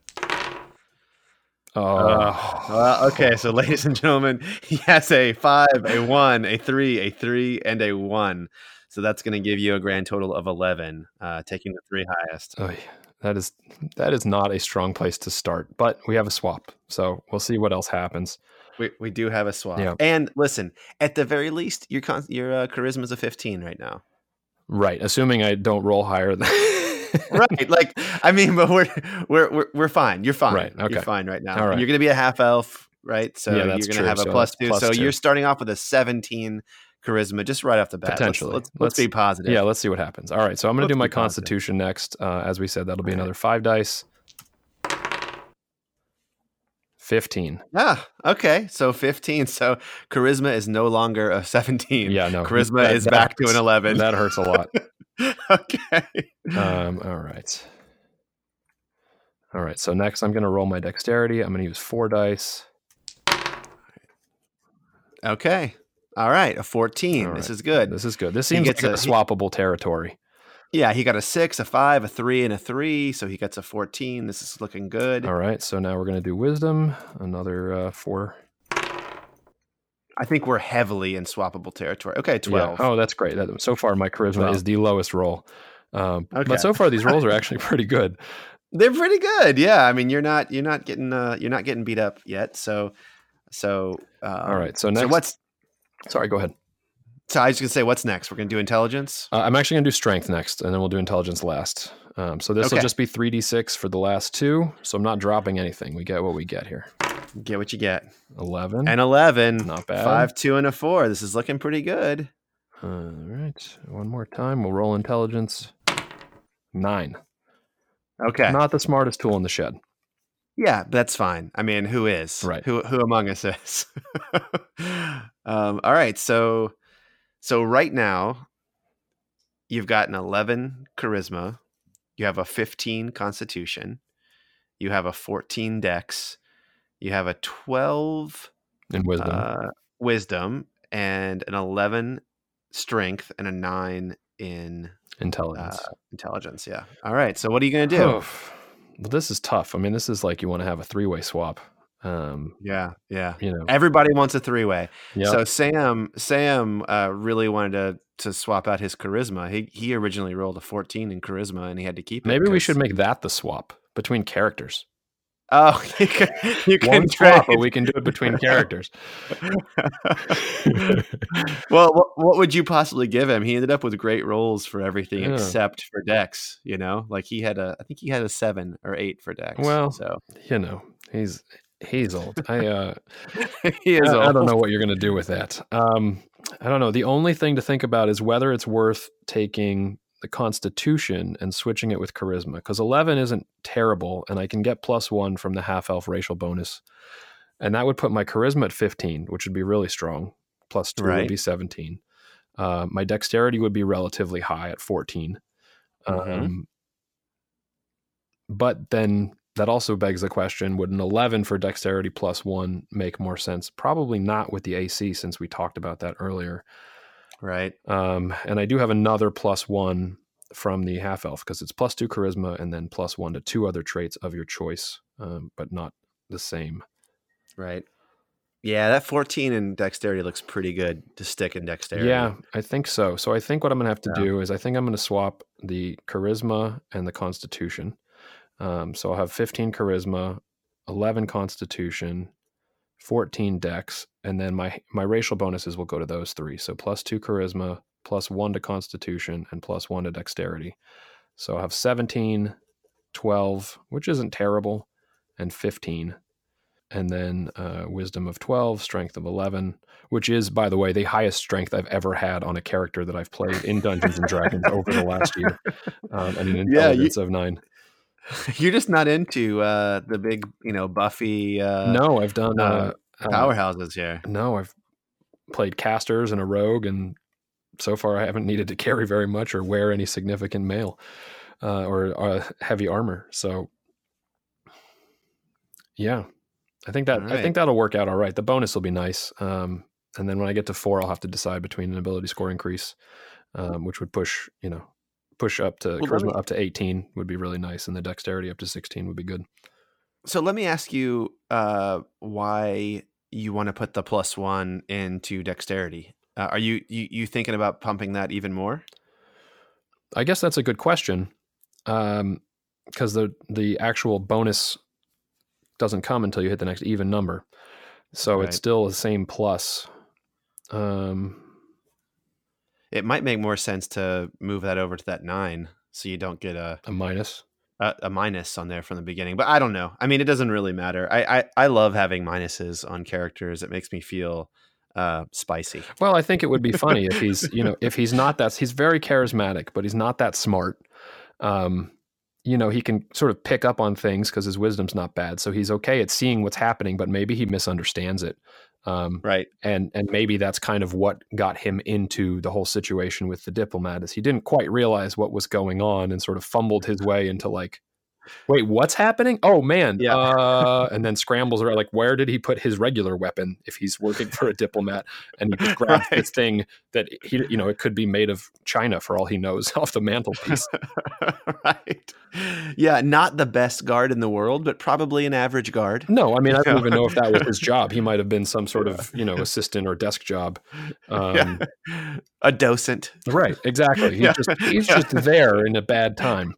Oh, Uh, well, okay, so ladies and gentlemen, <laughs> he has a five, a one, a three, a three, and a one. So that's going to give you a grand total of eleven, uh, taking the three highest. Oy, that is that is not a strong place to start, but we have a swap, so we'll see what else happens. We, we do have a swap. Yeah. And listen, at the very least, your con- your uh, charisma is a fifteen right now. Right, assuming I don't roll higher than <laughs> right. Like, I mean, but we're we're we're, we're fine. You're fine. Right, okay. You're fine right now. All right. You're going to be a half elf, right? So Yeah, you're going to have a So two. plus so two. you're starting off with a 17 charisma just right off the bat. Let's- Potentially. Let's, let's, Let's- be positive. Yeah, let's see what happens. All right, so I'm going to do my be positive. Constitution next. Uh, as we said, that'll be right. another five dice. Fifteen. Yeah. Okay. So 15. So charisma is no longer a 17. Yeah, no. Charisma that- is that back to an 11. That hurts a lot. <laughs> <laughs> okay. Um, all right. All right. So next, I'm going to roll my dexterity. I'm going to use four dice. Okay. All right. A 14. All this is good. This is good. This seems like a, a- he- swappable territory. Yeah. He got a six, a five, a three, and a three. So he gets a 14. This is looking good. All right. So now we're going to do wisdom. Another uh, four. I think we're heavily in swappable territory. Okay. 12. Yeah. Oh, that's great. So far, my charisma 12. is the lowest roll. Um, Okay. But so far, these rolls are <laughs> actually pretty good. They're pretty good. Yeah. I mean, you're not, you're not getting, uh, you're not getting beat up yet. So, so, uh, All right. So So next, what's, sorry, go ahead. so I was going to say, what's next? We're going to do intelligence. Uh, I'm actually going to do strength next, and then we'll do intelligence last. Um, so this will Okay. just be 3d6 for the last two. So I'm not dropping anything. We get what we get here. Get what you get. 11. And 11. Not bad. 5, 2, and a 4. This is looking pretty good. All right. One more time. We'll roll intelligence. Nine. Okay. Not the smartest tool in the shed. Yeah, that's fine. I mean, who is? Right. Who who among us is? <laughs> um, all right. So so right now you've got an 11 charisma, you have a 15 constitution, you have a 14 dex, you have a 12 In wisdom. uh, wisdom and an 11 strength and a 9 in intelligence. uh, intelligence. Yeah. All right. So what are you going to do? Oh, well, this is tough. I mean, this is like you want to have a three way swap. Um, Yeah. Yeah. you know, Everybody wants a three way. yeah. So Sam Sam uh, really wanted to to swap out his charisma. He he originally rolled a 14 in charisma and he had to keep it. maybe we should make that the swap between characters. Oh, <laughs> you can, you can One trade. swap, but we can do it between characters. <laughs> well, what, what would you possibly give him? He ended up with great rolls for everything Yeah. except for Dex. You know, like he had a, I think he had a seven or eight for Dex. Well, so you know, he's he's old. I uh, <laughs> he is. I, I don't know what you're going to do with that. Um, I don't know. The only thing to think about is whether it's worth taking the Constitution and switching it with Charisma because 11 isn't terrible, and I can get plus one from the half elf racial bonus, and that would put my Charisma at 15, which would be really strong. Plus two Right. would be 17. Uh, my Dexterity would be relatively high at 14. Mhm. Um, but then that also begs the question would an 11 for dexterity plus one make more sense probably not with the ac since we talked about that earlier Right. um, and i do have another plus one from the half elf because it's plus two charisma and then plus one to two other traits of your choice um, but not the same Right. Yeah, that 14 in dexterity looks pretty good to stick in dexterity. yeah i think so so i think what i'm going to have to Yeah. do is i think i'm going to swap the charisma and the constitution um, so i'll have 15 charisma 11 constitution 14 dex and then my my racial bonuses will go to those three. So plus 2 charisma plus 1 to constitution and plus 1 to dexterity. So i'll have 17 12 which isn't terrible and 15 and then uh, wisdom of 12 strength of 11 which is by the way the highest strength i've ever had on a character that i've played in dungeons and dragons over the last year <laughs> um, and an Yeah, you- intelligence of 9 <laughs> You're just not into uh, the big, you know, Buffy uh, no i've done uh, uh, uh, powerhouses here. No, I've played casters and a rogue, and so far I haven't needed to <laughs> carry very much or wear any significant mail uh, or uh, heavy armor. So, yeah, I think that All I think that'll work out all right. The bonus will be nice, um, and then when I get to four, I'll have to decide between an ability score increase, um, which would push you know push up to Well, charisma me- up to eighteen would be really nice, and the dexterity up to sixteen would be good. So let me ask you uh, why you want to put the plus one into dexterity. Uh, are you, you you thinking about pumping that even more? I guess that's a good question, because the the actual bonus doesn't come until you hit the next even number, so Right. it's still the same plus. Um, It might make more sense to move that over to that nine, so you don't get a a minus. a, a minus on there from the beginning. But I don't know. I mean, it doesn't really matter. I I, I love having minuses on characters. It makes me feel uh, spicy. Well, I think it would be funny if he's you know if he's not that he's very charismatic, but he's not that smart. Um, you know, he can sort of pick up on things because his wisdom's not bad, so he's okay at seeing what's happening, but maybe he misunderstands it. Um, Right. and and maybe that's kind of what got him into the whole situation with the diplomat is he didn't quite realize what was going on and sort of fumbled his way into like wait what's happening oh man Yeah. uh, and then scrambles around like where did he put his regular weapon if he's working for a diplomat and he just <laughs> grabs Right. this thing that he you know it could be made of china for all he knows <laughs> off the mantelpiece <laughs> right. Yeah, not the best guard in the world, but probably an average guard. no i mean i don't even know if that was his job he might have been some sort of you know assistant or desk job um, Yeah. A docent. Right, exactly. He's Yeah. just he's Yeah. just there in a bad time.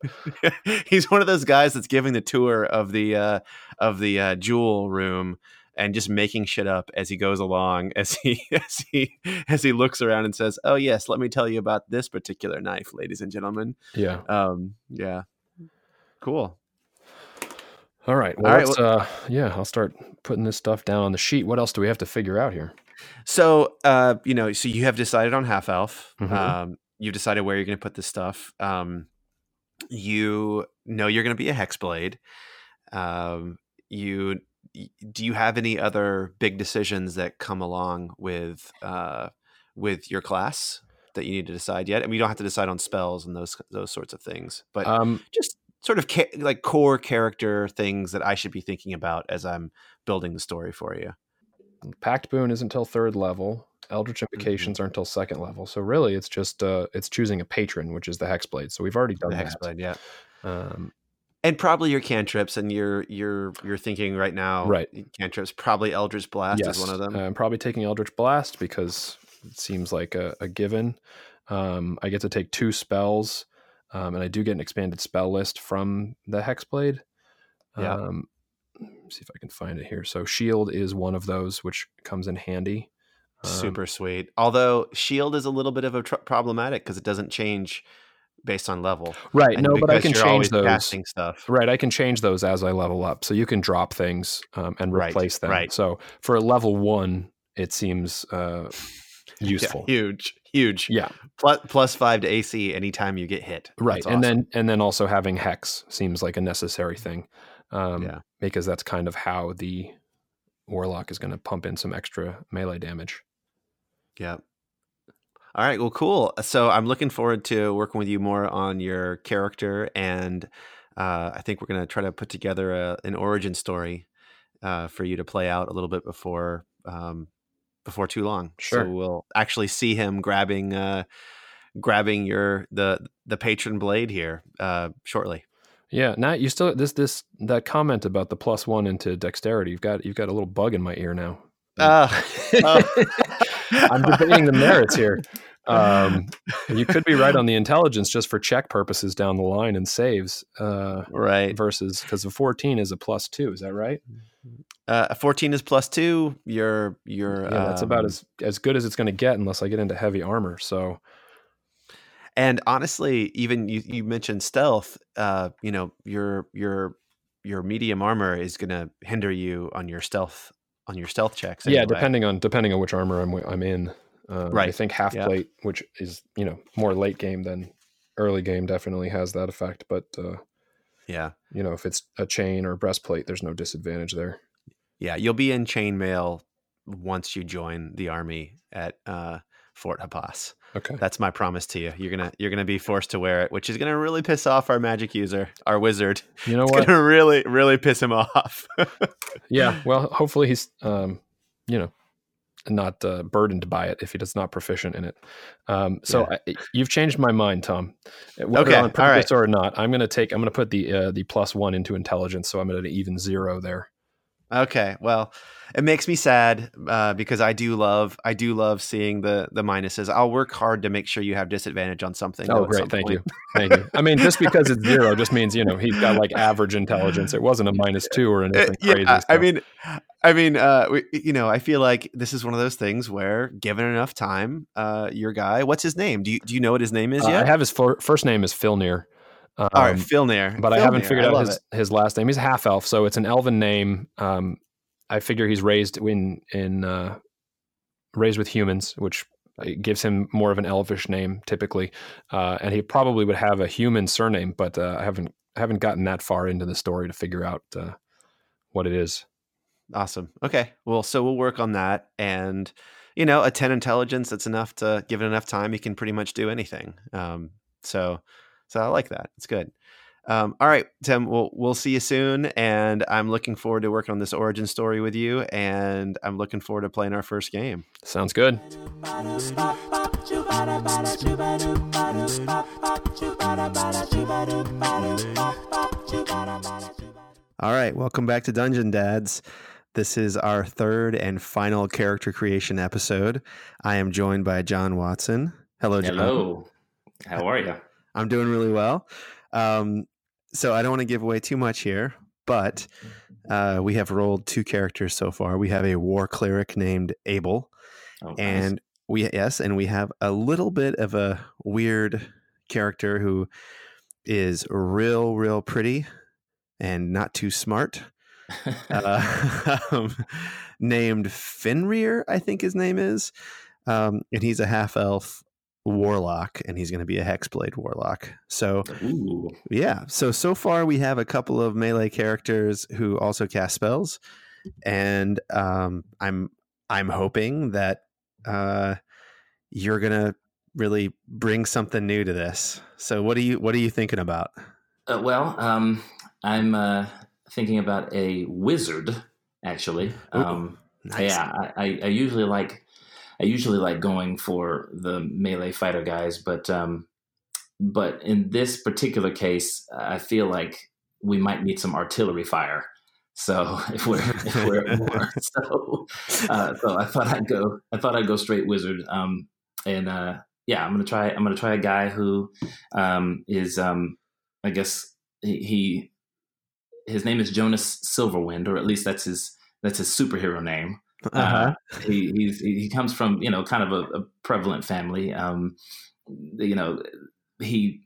He's one of those guys that's giving the tour of the uh, of the uh, jewel room and just making shit up as he goes along as he <laughs> as he as he looks around and says, "Oh yes, let me tell you about this particular knife, ladies and gentlemen." Yeah. Um, yeah, cool. All right. Well, All right, let's, uh, yeah, I'll start putting this stuff down on the sheet. What else do we have to figure out here? So, uh, you know, so you have decided on half elf. Mhm. Um, you've decided where you're going to put this stuff. Um, you know you're going to be a hexblade. Um, you do you have any other big decisions that come along with uh, with your class that you need to decide yet? I mean, you don't have to decide on spells and those those sorts of things, but Um, just sort of ca- like core character things that I should be thinking about as I'm building the story for you. Pact Boon is until third level. Eldritch Mm-hmm. Invocations are until second level. So really, it's just uh, it's choosing a patron, which is the Hexblade. So we've already done The that. hexblade, yeah. Um, and probably your cantrips and you're you're you're thinking right now Right. cantrips probably eldritch blast yes, is one of them I'm probably taking Eldritch Blast because it seems like a, a given. Um, I get to take two spells, um, and I do get an expanded spell list from the Hexblade. Yeah. Um, see if I can find it here. So Shield is one of those, which comes in handy. Um, super sweet although shield is a little bit of a tr- problematic because it doesn't change based on level Right. And No, but I can change those. casting stuff Right, I can change those as I level up. So you can drop things um, and Right, replace them. right. So for a level one, it seems uh, <laughs> useful. yeah, huge huge Yeah, plus, plus five to ac anytime you get hit right. That's And awesome. then and then also having hex seems like a necessary thing. Um, Yeah. because that's kind of how the warlock is going to pump in some extra melee damage. Yeah. All right. Well, cool. So I'm looking forward to working with you more on your character, and uh, I think we're going to try to put together a, an origin story uh, for you to play out a little bit before um, before too long. Sure. So we'll actually see him grabbing uh, grabbing your the the patron blade here uh, shortly. Yeah, Nat, you still this this that comment about the plus one into dexterity. You've got you've got a little bug in my ear now. Uh, uh, <laughs> I'm debating the merits here. <laughs> Um, you could be right on the intelligence just for check purposes down the line and saves uh, right. versus because a 14 is a plus two. Is that right? Uh, 14 is plus two. You're you're Yeah, that's about um, as as good as it's going to get unless I get into heavy armor. So And honestly, even you, you mentioned stealth. Uh, you know, your your your medium armor is going to hinder you on your stealth on your stealth checks. yeah, depending on depending on which armor I'm I'm in. Um, I think half Yeah. plate, which is you know more late game than early game, definitely has that effect. But uh, Yeah, you know if it's a chain or breastplate, there's no disadvantage there. yeah. You'll be in chainmail once you join the army at uh, Fort Hapas. Okay. That's my promise to you. You're gonna you're gonna be forced to wear it, which is gonna really piss off our magic user, our wizard. You know It's what? gonna really really piss him off. <laughs> yeah well hopefully he's um you know not uh, burdened by it if he does not proficient in it um so I, you've changed my mind tom whether Okay, on all purpose or not i'm going to take i'm to put the uh, the plus one into intelligence so i'm at an even zero there Okay, well, it makes me sad uh, because I do love I do love seeing the the minuses. I'll work hard to make sure you have disadvantage on something. oh great some thank point. you thank you i mean just because it's zero just means you know he's got like <laughs> average intelligence it wasn't a minus two or Uh, anything yeah, crazy I- I mean, I mean, uh, we, you know, I feel like this is one of those things where, given enough time, uh, your guy, what's his name? Do you do you know what his name is Uh, yet? i have his fir- first name is filnir um, All right, Phil Nair. but I haven't figured I out his, it. his last name. He's a half elf, so it's an elven name. Um, I figure he's raised in in uh, raised with humans, which gives him more of an elvish name typically, uh, and he probably would have a human surname, but uh, I haven't haven't gotten that far into the story to figure out uh, what it is. Awesome. Okay. Well, so we'll work on that, and you know, a ten intelligence. That's enough to give it enough time. He can pretty much do anything. Um, so, so I like that. It's good. Um, all right, Tim. We'll we'll see you soon, and I'm looking forward to working on this origin story with you, and I'm looking forward to playing our first game. Sounds good. All right, welcome back to Dungeon Dads. This is our third and final character creation episode. I am joined by John Watson. Hello, John. Hello. How are you? I'm doing really well. Um, so I don't want to give away too much here, but uh, we have rolled two characters so far. We have a war cleric named Abel, Oh, nice. and we yes, and we have a little bit of a weird character who is real, real pretty, and not too smart, <laughs> uh, <laughs> um, named Finrear, I think his name is. Um, and he's a half elf warlock, and he's going to be a hexblade warlock. So, Ooh. yeah. So so far we have a couple of melee characters who also cast spells, and um, I'm I'm hoping that uh, you're gonna really bring something new to this. So what are you what are you thinking about? Uh, well, um, I'm uh, thinking about a wizard, actually. Ooh, Um, Nice. Yeah, I, I usually like I usually like going for the melee fighter guys, but um, but in this particular case, I feel like we might need some artillery fire. So <laughs> if we're if we're at war, <laughs> so uh, so I thought I'd go I thought I'd go straight wizard. Um, and uh, yeah, I'm gonna try I'm gonna try a guy who um, is um, I guess he, he his name is Jonas Silverwind, or at least that's his that's his superhero name. Uh-huh. Uh, he he's, he comes from you know kind of a, a prevalent family. Um, you know he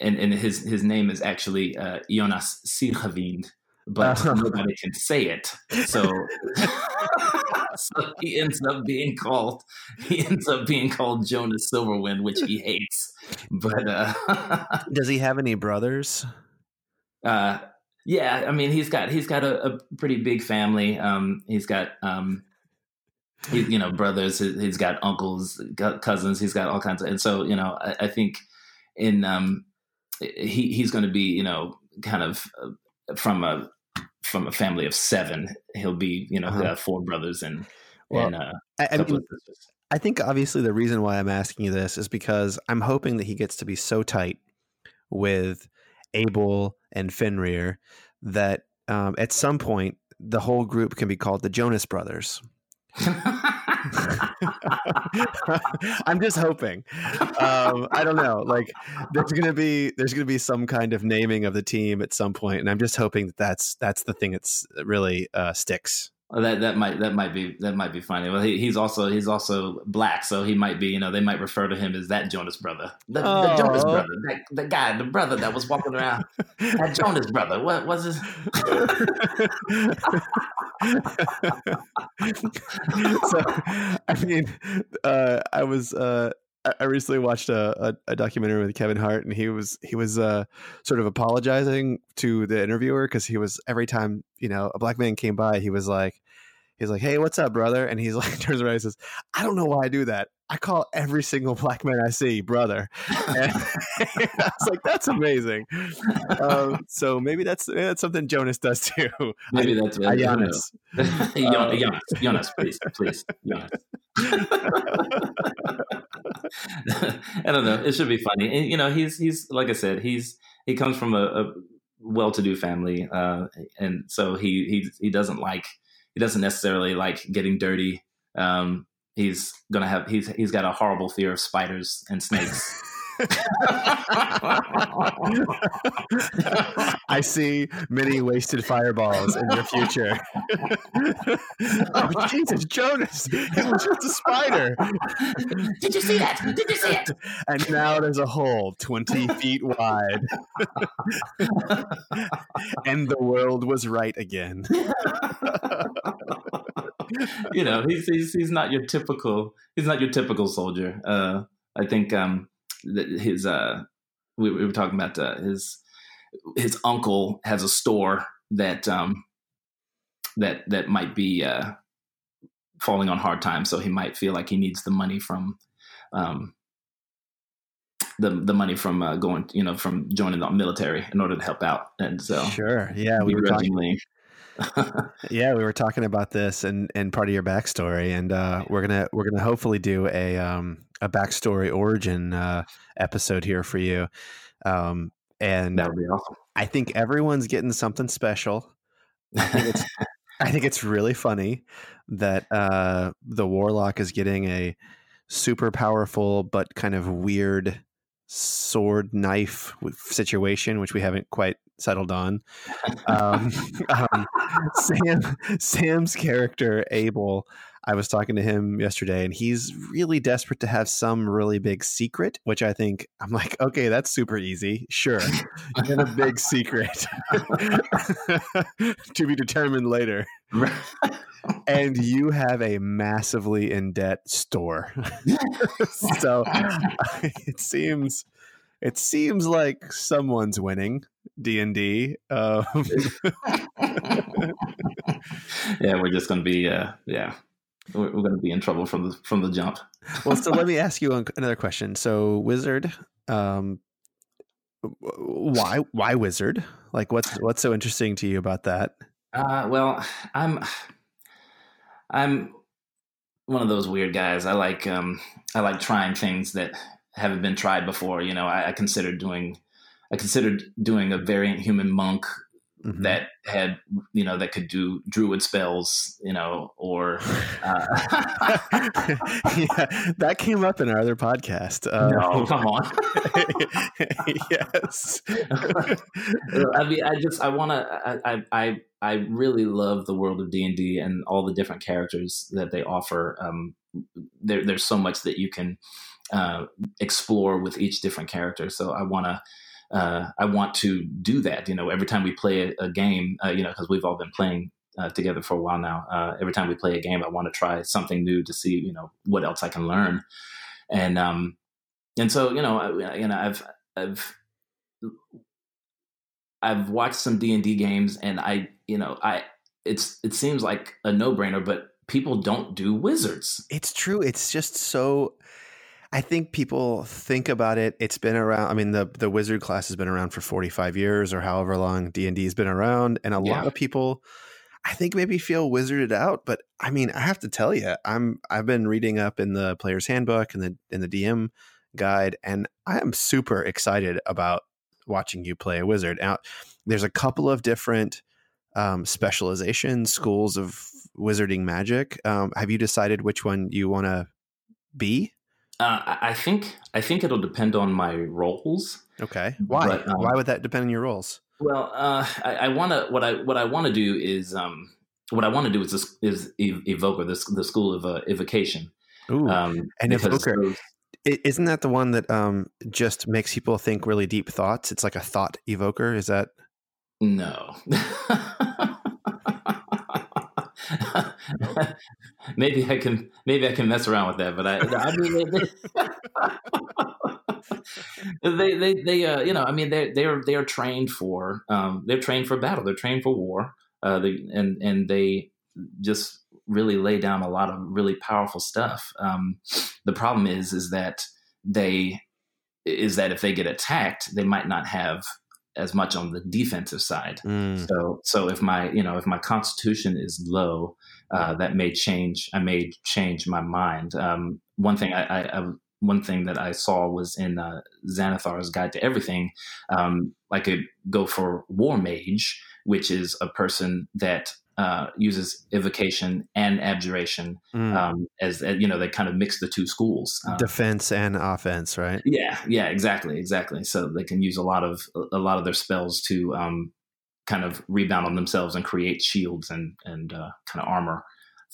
and and his his name is actually uh, Jonas Silverwind, but Uh-huh. nobody can say it. So <laughs> so he ends up being called he ends up being called Jonas Silverwind, which he hates. But uh, <laughs> Does he have any brothers? uh, yeah, I mean, he's got he's got a, a pretty big family. Um, he's got um, he, you know brothers. he- He's got uncles, got cousins. He's got all kinds of. And so you know, I, I think in um, he he's going to be you know kind of uh, from a from a family of seven. He'll be you know he'll Uh-huh. have four brothers and Well, and uh, I, I mean. I think obviously the reason why I'm asking you this is because I'm hoping that he gets to be so tight with Abel and Fenrir that um, at some point the whole group can be called the Jonas Brothers. <laughs> I'm just hoping. Um, I don't know. Like, there's gonna be there's gonna be some kind of naming of the team at some point, and I'm just hoping that that's that's the thing that's that really uh, sticks. That that might that might be that might be funny. Well, he, he's also he's also black, so he might be you know they might refer to him as that Jonas brother, the, the Jonas brother, that, the guy, the brother that was walking around, that Jonas brother. What was his? <laughs> <laughs> <laughs> so, I mean, uh, I was uh, I- recently watched a, a, a documentary with Kevin Hart, and he was he was uh, sort of apologizing to the interviewer because he was every time you know a black man came by, he was like. He's like, "Hey, what's up, brother?" And he's <laughs> like, turns around and says, "I don't know why I do that. I call every single black man I see brother." <laughs> And <laughs> I was like, "That's amazing." Um, so maybe that's that's something Jonas does too. Maybe that's I-. Jonas, Jonas, Jonas, please, please, Jonas. I don't know. It should be funny. And, you know, he's he's like I said, he's he comes from a, a well-to-do family, uh, and so he he he doesn't like he doesn't necessarily like getting dirty. Um, he's gonna have he's he's got a horrible fear of spiders and snakes. <laughs> <laughs> I see many wasted fireballs in your future. oh, Jesus, Jonas! It was just a spider. Did you see that? Did you see it? And now there's a hole 20 feet wide. and the world was right again. you know, he's, he's he's not your typical he's not your typical soldier. Uh, I think um, that his uh, we, we were talking about uh, his his uncle has a store that um, that that might be uh, falling on hard times, so he might feel like he needs the money from um, the the money from uh, going you know from joining the military in order to help out, and so Sure. Yeah, we were talking. <laughs> Yeah, we were talking about this and and part of your backstory, and uh, we're gonna we're gonna hopefully do a um a backstory origin uh, episode here for you. Um, and that would be awesome. I think everyone's getting something special. I think it's <laughs> I think it's really funny that uh, the warlock is getting a super powerful but kind of weird sword knife situation, which we haven't quite settled on. Um, <laughs> <laughs> um, Sam Sam's character Abel, I was talking to him yesterday, and he's really desperate to have some really big secret, which I think I'm like, okay, that's super easy. Sure, get a big secret <laughs> to be determined later. and you have a massively in debt store, so it seems it seems like someone's winning D and D. Um, <laughs> yeah, we're just going to be, uh, yeah, we're, we're going to be in trouble from the from the jump. well, so let me ask you another question. So, wizard, um, why why wizard? Like, what's what's so interesting to you about that? Uh, well, I'm I'm one of those weird guys. I like um, I like trying things that haven't been tried before. You know, I, I considered doing I considered doing a variant human monk mm-hmm. that had you know that could do druid spells you know or uh... <laughs> <laughs> yeah that came up in our other podcast uh, no <laughs> come on. Yes. I mean i just i want to I, I i really love the world of d&d and all the different characters that they offer um there, there's so much that you can uh, explore with each different character. So i want to uh, I want to do that. You know, every time we play a, a game, uh, you know, because we've all been playing uh, together for a while now. Uh, every time we play a game, I want to try something new to see, you know, what else I can learn. And um, and so you know, I, you know, I've I've I've watched some D and D games, and I, you know, I it's it seems like a no brainer, but people don't do wizards. It's true. It's just so I think people think about it. It's been around. I mean, the the wizard class has been around for forty five years or however long D and D has been around, and a yeah. lot of people, I think, maybe feel wizarded out. But I mean, I have to tell you, I'm I've been reading up in the player's handbook and the in the DM guide, and I am super excited about watching you play a wizard. Now, there's a couple of different um, specializations, schools of wizarding magic. Um, have you decided which one you want to be? Uh, I think I think it'll depend on my rolls. Okay. Why? But, um, Why would that depend on your rolls? Well, uh, I, I want to. What I what I want to do is um, what I want to do is this, is evoker this the school of uh, evocation. Ooh, um, and evoker. Those, isn't that the one that um, just makes people think really deep thoughts? It's like a thought evoker. Is that? No. <laughs> <laughs> <laughs> maybe I can maybe I can mess around with that, but I I mean they they, <laughs> they, they uh, you know I mean they they're they're trained for um, they're trained for battle they're trained for war uh, they, and and they just really lay down a lot of really powerful stuff. Um, the problem is is that they is that if they get attacked, they might not have as much on the defensive side. Mm. So so if my you know if my constitution is low, uh, that may change. I may change my mind. Um, one thing I, I, I, one thing that I saw was in uh, Xanathar's Guide to Everything. Um, I could go for War Mage, which is a person that uh, uses evocation and abjuration mm. um, as, as, you know they kind of mix the two schools um, defense and offense right yeah yeah exactly exactly so they can use a lot of a lot of their spells to um, kind of rebound on themselves and create shields and and uh, kind of armor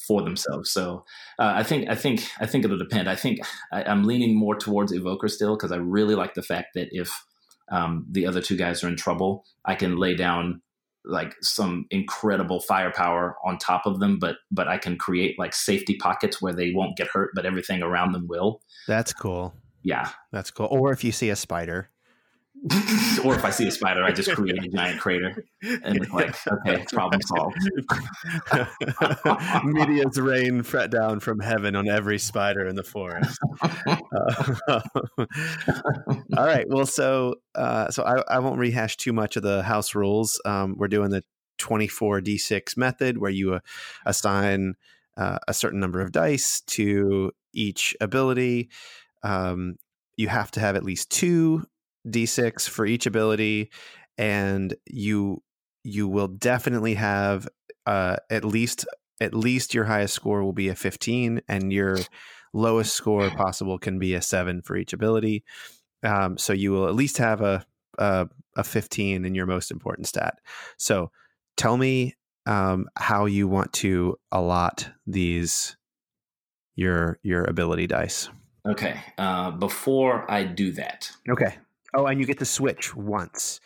for themselves. So uh, I think I think I think it'll depend. I think I, am leaning more towards Evoker still because I really like the fact that if um, the other two guys are in trouble, I can lay down like some incredible firepower on top of them, but but I can create like safety pockets where they won't get hurt, but everything around them will. That's cool. Yeah, that's cool. Or if you see a spider, <laughs> or if I see a spider, I just create a giant crater and it's like, <laughs> okay, problem solved. <laughs> Media's rain fret down from heaven on every spider in the forest. Uh, all right. Well, so uh, so I, I won't rehash too much of the house rules. Um, we're doing the 24 d6 method where you uh, assign uh, a certain number of dice to each ability. Um, you have to have at least two d6 for each ability and you you will definitely have uh, at least at least your highest score will be a 15 and your lowest score possible can be a 7 for each ability um, so you will at least have a, a, a 15 in your most important stat so tell me um, how you want to allot these your your ability dice. Okay. Uh, before I do that, Okay. Oh, and you get to switch once.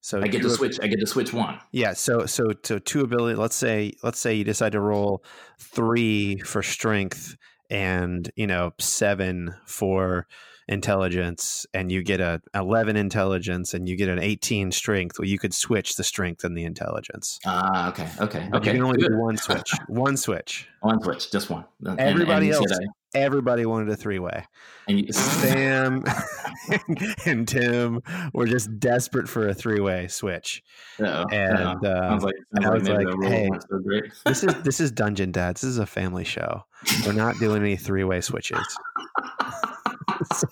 So I get to switch. I get to switch one. Yeah. So so so two ability. Let's say let's say you decide to roll three for strength and you know seven for intelligence, and you get a eleven intelligence and you get an eighteen strength. Well, you could switch the strength and the intelligence. Ah, okay, okay, But okay. You can only good. do one <laughs> switch. one switch. One switch, just one. And- Everybody and you else, everybody wanted a three way. <laughs> Sam <laughs> and Tim were just desperate for a three way switch. And, uh, like I was like, hey, weren't so great. <laughs> This is this is Dungeon Dads. This is a family show. We're not doing any three way switches. So-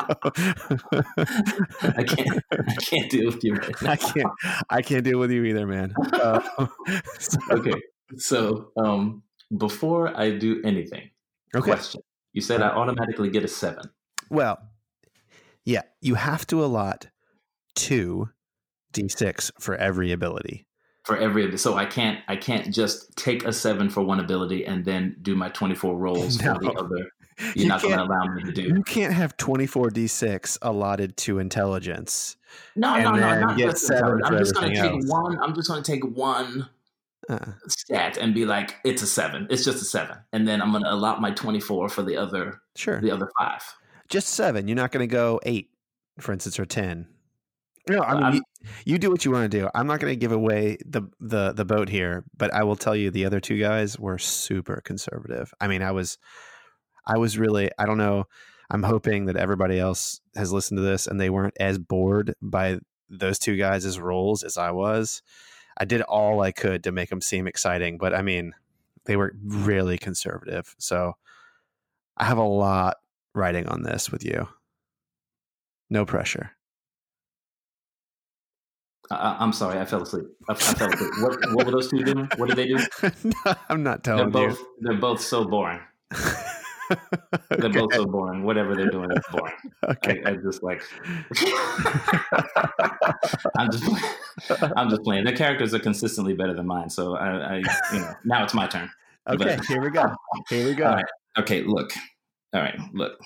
I can't. I can't deal with you right. I can't. I can't deal with you either, man. Uh, so- Okay, so um, before I do anything, okay. question. You said I automatically get a seven. Well, yeah, you have to allot two d6 for every ability. for every so I can't I can't just take a seven for one ability and then do my twenty four rolls for the <laughs> other. <laughs> You're You not going to allow me to do. You can't have 24 d6 allotted to intelligence. No, no, no, not get just seven I'm just going to take else. one. I'm just going to take one Uh, stat and be like, it's a seven. It's just a seven, and then I'm going to allot my twenty four for the other sure. the other five. Just seven. You're not going to go eight, for instance, or 10. No, I mean, you, you do what you want to do. I'm not going to give away the, the the boat here, but I will tell you the other two guys were super conservative. I mean, I was I was really I don't know. I'm hoping that everybody else has listened to this and they weren't as bored by those two guys' rolls as I was. I did all I could to make them seem exciting, but I mean, they were really conservative. So I have a lot writing on this with you. No pressure. I- I'm sorry, I fell asleep. I, I fell asleep. What, what were those two doing? What did they do? <laughs> No, I'm not telling They're both they're both so boring. <laughs> <laughs> They're okay. both so boring. Whatever they're doing is boring. <laughs> okay. I, I just like. <laughs> I'm just. I'm just playing. Their characters are consistently better than mine, so I, I you know, now it's my turn. Okay. but- Here we go. Here we go. All right. Okay, look. All right, look.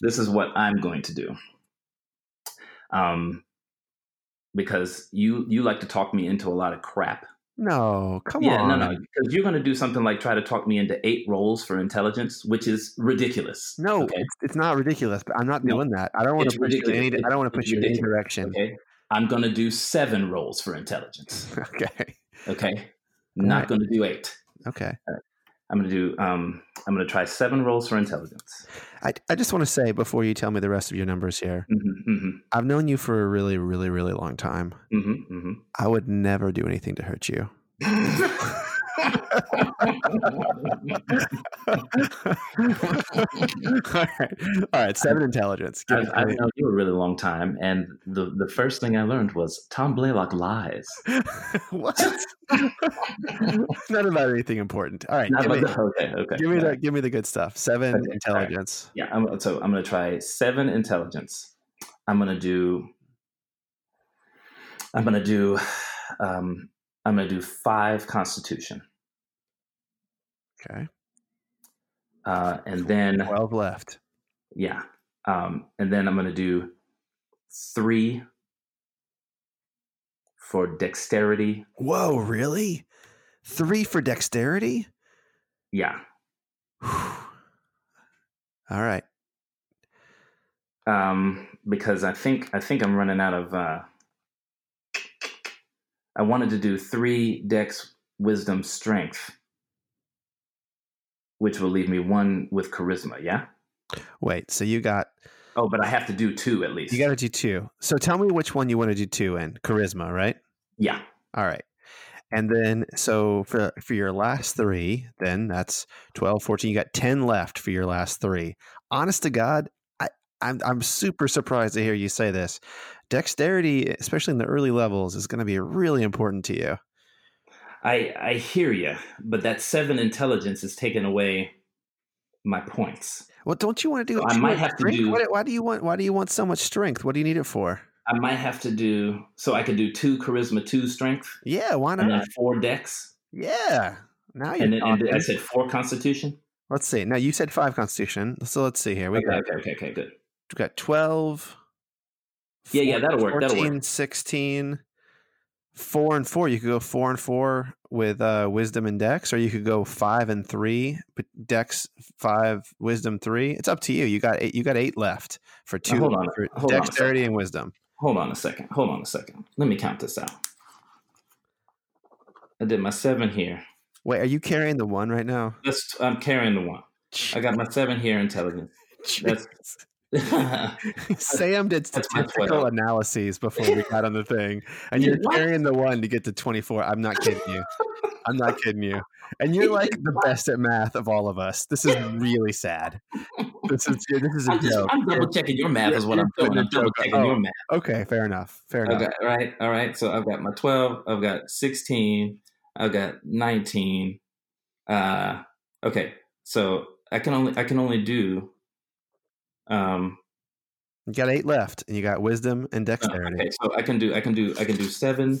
This is what I'm going to do. Um, because you you like to talk me into a lot of crap. No, come yeah, on. Yeah, no, no. Because you're going to do something like try to talk me into eight rolls for intelligence, which is ridiculous. No, Okay. it's, it's not ridiculous, but I'm not No, doing that. I don't want to push you in any. I don't want to push you in any direction. Okay. I'm going to do seven rolls for intelligence. <laughs> Okay. Okay. Not Alright. going to do eight. Okay. I'm going to do. Um, I'm going to try seven rolls for intelligence. I, I just want to say before you tell me the rest of your numbers here, hmm hmm I've known you for a really, really, really long time. hmm hmm I would never do anything to hurt you. <laughs> <laughs> all right, all right. Seven intelligence. I've, I've known you a really long time, and the, the first thing I learned was Tom Blaylock lies. <laughs> what? <laughs> Not about anything important. All right, give me, the- okay, okay. give me all the give me the good stuff. Seven Okay, all right. intelligence. Yeah, I'm, so I'm going to try seven intelligence. I'm going to do. I'm going to do. Um, I'm going to do five Constitution, Okay, uh, and then twelve left. yeah, um, and then I'm going to do three for dexterity. Whoa, really? Three for dexterity? Yeah, <sighs> All right. um, because I think I think I'm running out of. Uh, I wanted to do three Dex, Wisdom, Strength, which will leave me one with Charisma. Yeah. Wait, so you got Oh, but I have to do two at least. you got to do two. So tell me which one you want to do two in. Charisma, right? Yeah. All right. And then so for for your last 3, then that's 12, 14, you got 10 left for your last 3. Honest to God, I I'm I'm super surprised to hear you say this. Dexterity, especially in the early levels, is going to be really important to you. I I hear you, but that seven intelligence is taking away my points. Well, don't you want to do? So I might have to do- Why, why do you want? Why do you want so much strength? What do you need it for? I might have to do so. I could do two Charisma, two Strength, Yeah, why and not? then four Dex, Yeah. Now you're and then and. I said four Constitution. Let's see. Now you said five Constitution, so let's see here. We Okay, got okay, okay, okay, good. we got twelve. Yeah, yeah, that'll work, that'll work. 16, four and four. You could go four and four with uh, wisdom and dex, or you could go five and three, but dex five, wisdom three. It's up to you. You got eight. You got eight left for two hold on, for hold on dexterity and wisdom. Hold on a second. Hold on a second. Let me count this out. I did my seven here. Wait, are you carrying the one right now? That's I'm carrying the one. I got my seven here intelligence. That's <laughs> Sam did statistical analyses before we got on the thing, and <laughs> you're What? carrying the one to get to 24. I'm not kidding you. I'm not kidding you. And you're <laughs> like the best at math of all of us. This is really sad. This is this is a I'm, just, joke. I'm double checking your math is what I'm doing. I'm double checking oh. your math. Okay, fair enough. Fair enough. Right, all right. So I've got my 12, I've got 16, I've got 19. Uh okay. So I can only I can only do um You got eight left, and you got wisdom and uh, dexterity. okay, so I can do I can do I can do 7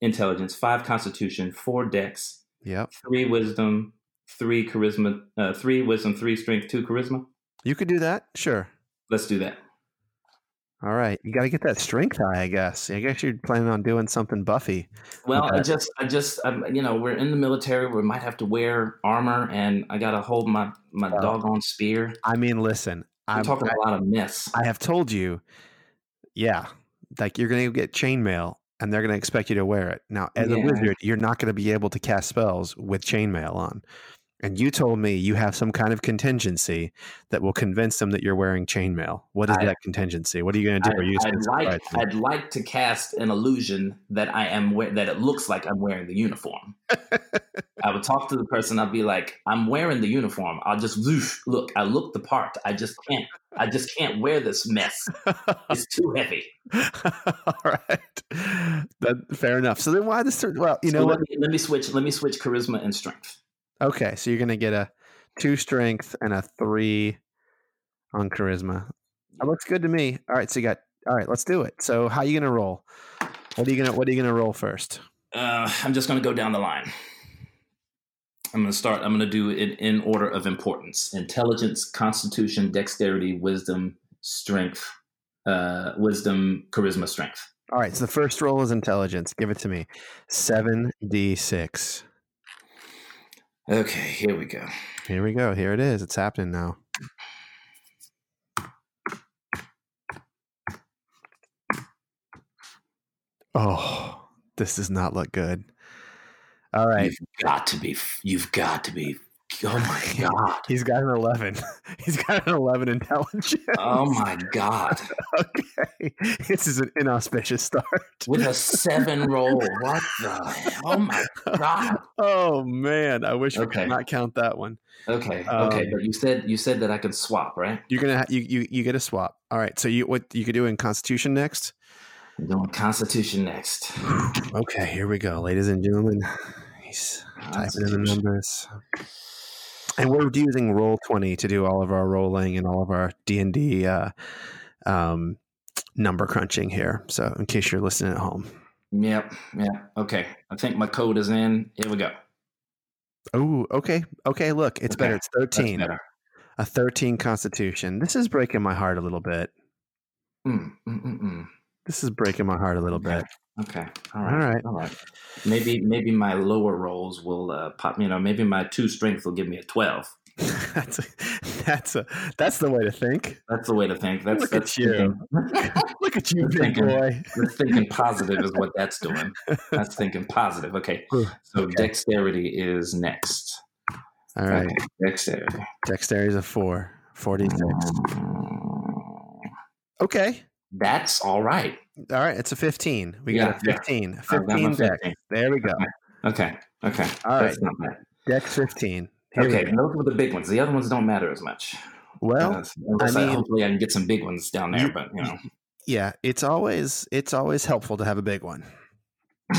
intelligence, 5 constitution, 4 dex, Yep. 3 wisdom, 3 charisma, uh 3 wisdom, 3 strength, 2 charisma. You could do that. Sure. Let's do that. All right. You got to get that strength high, I guess. I guess you're planning on doing something Buffy. Well, I just, I just, I'm, you know, we're in the military. We might have to wear armor, and I got to hold my my Well, doggone spear. I mean, listen. I'm talking I, a lot of myths. I have told you, yeah, like you're going to get chainmail and they're going to expect you to wear it. Now, as a wizard, you're not going to be able to cast spells with chainmail on. And you told me you have some kind of contingency that will convince them that you're wearing chainmail. What is I- that contingency? What are you going to do? Are you I'd, like. I'd like to cast an illusion that I am we- that it looks like I'm wearing the uniform. <laughs> I would talk to the person. I'd be like, "I'm wearing the uniform. I'll just whoosh, look. I look the part. I just can't. I just can't wear this mess. It's <laughs> too heavy." All right, that, fair enough. So then, why this? Well, you So know let what? me, let me switch. Let me switch charisma and strength. Okay, so you're going to get a two strength and a three on charisma. That looks good to me. All right, so you got. All right, let's do it. So, how you going to roll? What are you gonna What are you gonna roll first? Uh, I'm just going to go down the line. I'm going to start. I'm going to do it in order of importance: intelligence, constitution, dexterity, wisdom, strength, uh, wisdom, charisma, strength. All right, so the first roll is intelligence. Give it to me. Seven d six. Okay, here we go. Here we go. Here it is. It's happening now. Oh, this does not look good. All right. You've got to be. You've got to be. Oh my <laughs> god. He's got an 11. <laughs> He's got an 11 intelligence. Oh my god. <laughs> okay. This is an inauspicious start. With a seven roll. What the? hell? Oh my god. Oh, man. I wish we Okay. could not count that one. Okay. Okay. Um, But you said you said that I could swap, right? You're going to, ha- you, you, you get a swap. All right. So you, what you could do in Constitution next? I'm doing Constitution next. <sighs> Okay. Here we go, ladies and gentlemen. He's typing in the numbers. And we're using roll 20 to do all of our rolling and all of our D&D uh, um, number crunching here. So in case you're listening at home. Yep. Yeah. Okay. I think my code is in. Here we go. Oh, okay. Okay, look, it's better. Okay, It's That's 13. better. A 13 constitution. This is breaking my heart a little bit. Mm, mm, mm, mm. This is breaking my heart a little Okay. bit. Okay. All All right. right. All right. Maybe maybe my lower rolls will uh, pop. You know, maybe my two strength will give me a twelve. <laughs> that's a, that's a that's the way to think. That's the way to think. That's Look at that's you. <laughs> Look at you, big thinking- boy. that's thinking positive is what that's doing. <laughs> That's thinking positive. Okay. So okay. dexterity is next. All right. Okay, Dexterity. Dexterity is a 4. 46. Mm, Okay. That's all right. All right, it's a 15. We Yeah, got a yeah. 15. I've 15 dex. 15. There we go. Okay. Okay. All That's right. Dex 15. Here Okay, those were the big ones. The other ones don't matter as much. Well, Uh, I I mean- hopefully I can get some big ones down there, You- but you know. yeah, it's always it's always helpful to have a big one. <laughs>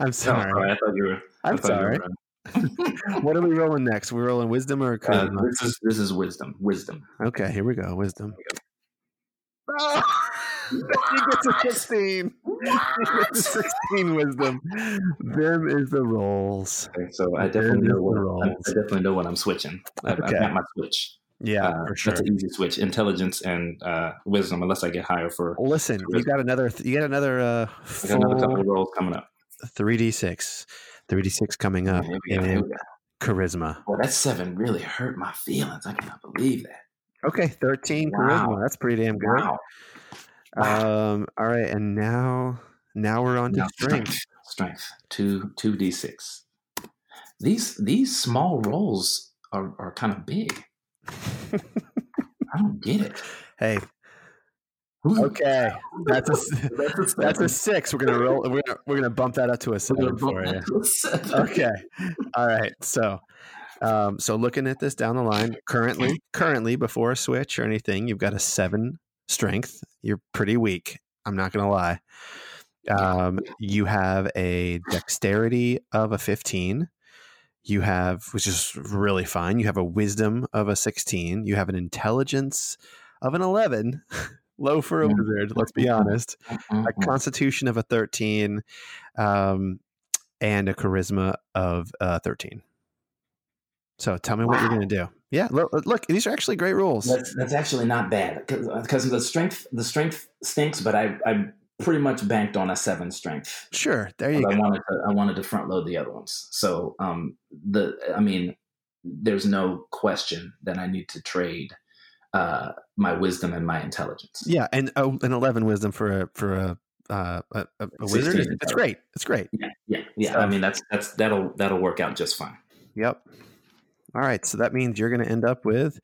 I'm sorry. sorry, I thought you were. I I'm sorry. were- What are we rolling next? We're rolling wisdom or Uh, charisma? this is this is wisdom. Wisdom. okay, here we go. Wisdom. he gets a <laughs> 16. He gets a 16 wisdom. Them is the rolls. Okay, so I definitely know what I, definitely know what I'm switching. I've, Okay. I've got my switch. Yeah, Uh, for sure. That's an easy switch. Intelligence and uh, wisdom, unless I get higher for. Listen, you got another. You got another uh, I got another couple of rolls coming up. 3d6. 3d6 coming up Here we go. Here in we go. charisma. Well, that seven really hurt my feelings. I cannot believe that. Okay, 13 Wow. charisma. That's pretty damn good. Wow. Um, all right, and now now we're on to Now, strength. Strength. Two two d six. These these small rolls are, are kind of big. I don't get it. <laughs> Hey, okay, that's a <laughs> That's a <laughs> that's a six. We're gonna roll. We're gonna, we're gonna bump that up to a seven for you. that to a seven. Okay, all right. So, um, so looking at this down the line, currently, currently before a switch or anything, you've got a seven strength. You're pretty weak. I'm not gonna lie. Um, you have a dexterity of a 15. You have, which is really fine. You have a wisdom of a 16. You have an intelligence of an 11. <laughs> Low for a Mm. wizard, let's be honest. A Mhm. constitution of a 13, um, and a charisma of uh, 13. So tell me what you're going to do. Yeah, look, look, these are actually great rules. That's that's actually not bad because the strength the strength stinks, but I I pretty much banked on a seven strength. Sure, there you I go. wanted to I wanted to front load the other ones. So um the I mean there's no question that I need to trade uh my wisdom and my intelligence. Yeah, and oh, an 11 wisdom for a for a uh, a, a, wizard. 16 is- It's great. It's great. Yeah, yeah, yeah. So- I mean that's that's that'll that'll work out just fine. Yep. All right, so that means you're going to end up with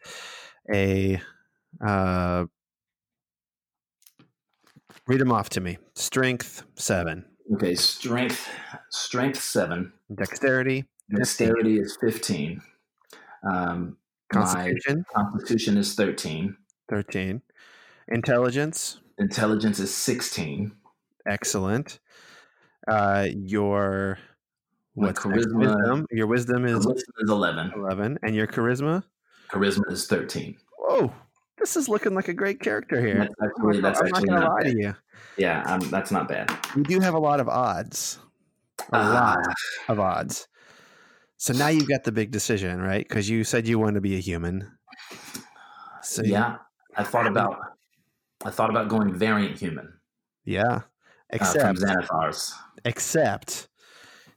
a. Uh, read them off to me. Strength seven, Okay, strength strength seven, dexterity, dexterity is fifteen. Um, constitution constitution is thirteen. thirteen, intelligence Intelligence is sixteen. excellent. Uh, your Next? charisma- wisdom? Your wisdom is Wisdom is eleven. eleven, and your charisma. Charisma is thirteen. Whoa, this is looking like a great character here. That's actually that's I'm not gonna not lie bad. to you. Yeah, um, that's not bad. You do have a lot of odds. A Ah, lot of odds. So now you've got the big decision, right? Because you said you wanted to be a human. So yeah, I thought about I thought about going variant human yeah. uh, from Except, Xanathars. except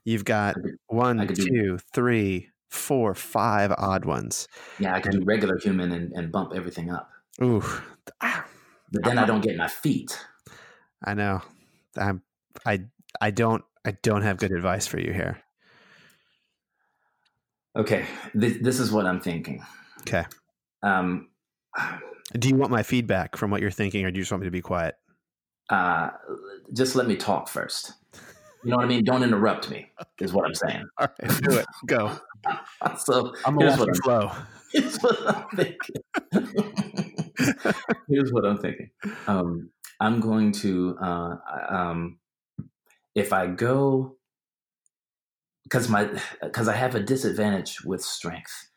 you've got I one, I do- two, three, four, five odd ones. Yeah, I could do regular human and, and bump everything up, Ooh, ah, but then I don't get my feat. I know. I'm, I, I don't, I don't have good advice for you here. Okay, this, this is what I'm thinking. Okay. Um, Do you want my feedback from what you're thinking, or do you just want me to be quiet? uh, just let me talk first. You know what I mean? Don't interrupt me. Is what I'm saying. <laughs> All right, do it. Go. <laughs> So I'm gonna here's what you I'm flow. <laughs> Here's what I'm thinking. Here's what I'm thinking. Um, I'm going to, uh, um, if I go, because my, because I have a disadvantage with strength,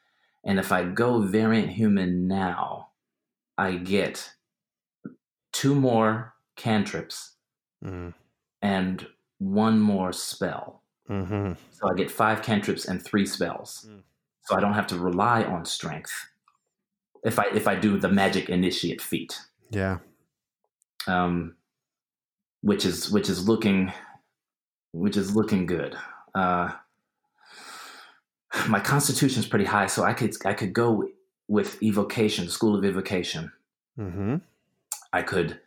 and if I go variant human now, I get two more cantrips Mm, and one more spell. hmm So I get five cantrips and three spells. Mm. So I don't have to rely on strength if I if I do the magic initiate feat, Yeah. um, which is which is looking which is looking good. Uh, my constitution is pretty high, so I could I could go with evocation, school of evocation. Mm-hmm. I could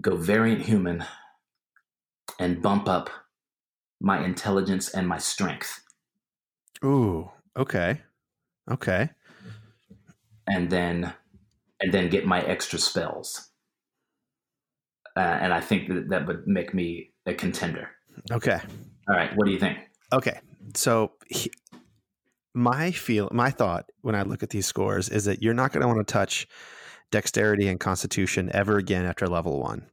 go variant human and bump up my intelligence and my strength. Ooh. Okay. Okay. and then and then get my extra spells. Uh, and I think that that would make me a contender. Okay. All right, what do you think? Okay. So he, my feel my thought when I look at these scores is that you're not going to want to touch dexterity and constitution ever again after level 1.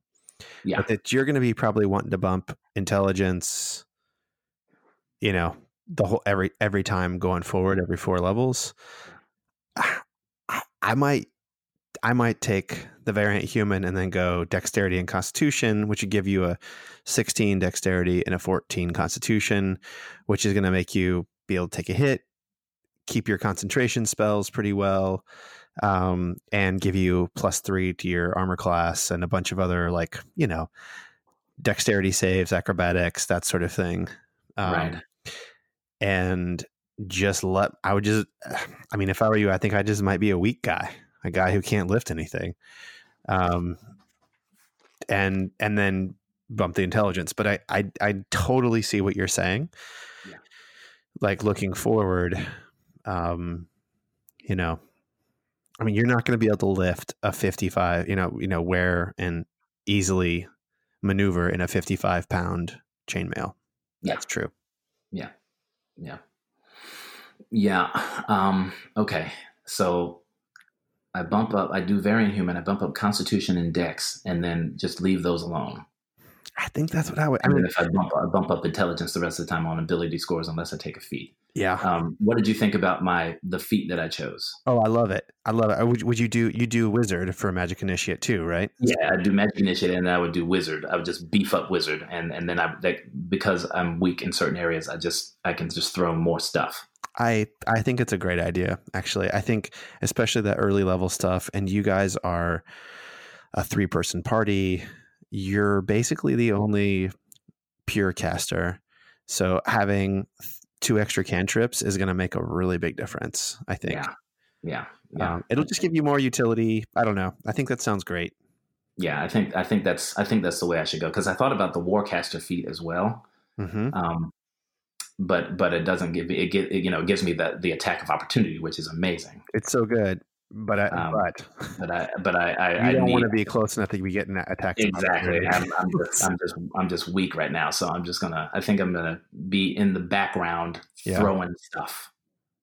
Yeah, But that you're going to be probably wanting to bump intelligence you know, the whole every every time going forward every four levels. I, might I might take the variant human and then go dexterity and constitution, which would give you a 16 dexterity and a 14 constitution, which is going to make you be able to take a hit, keep your concentration spells pretty well, um, and give you plus three to your armor class and a bunch of other like you know dexterity saves, acrobatics, that sort of thing. Um, right. And just let I would just I mean if I were you I think I just might be a weak guy a guy who can't lift anything um and and then bump the intelligence but I I I totally see what you're saying Yeah. like looking forward um you know I mean you're not going to be able to lift a 55 you know you know wear and easily maneuver in a 55 pound chainmail Yeah. that's true Yeah. Yeah. Yeah. Um, okay. So I bump up, I do variant human, I bump up constitution and dex, and then just leave those alone. I think that's what I would I mean if I bump, I bump up intelligence the rest of the time on ability scores, unless I take a feat. yeah Um, what did you think about my the feat that I chose? Oh, I love it. I love it. Uh, Would, would you do you do wizard for magic initiate too, right? Yeah, I do magic initiate, and then I would do wizard. I would just beef up wizard, and and then I like because I'm weak in certain areas, I just I can just throw more stuff. I I think it's a great idea. Actually, I think especially the early level stuff, and you guys are a three person party. You're basically the only pure caster, so having two extra cantrips is going to make a really big difference. I think. Yeah, yeah, yeah. Um, it'll just give you more utility. I don't know. I think that sounds great. Yeah, I think I think that's I think that's the way I should go because I thought about the Warcaster feat as well, hmm um, but but it doesn't give me it, get, it you know it gives me the the attack of opportunity, which is amazing. It's so good, but I, Um, but But I but I I, I don't need, want to be close enough to be getting that attack. exactly. I'm, I'm <laughs> just I'm just I'm just weak right now, so I'm just gonna I think I'm gonna be in the background Yeah. throwing stuff,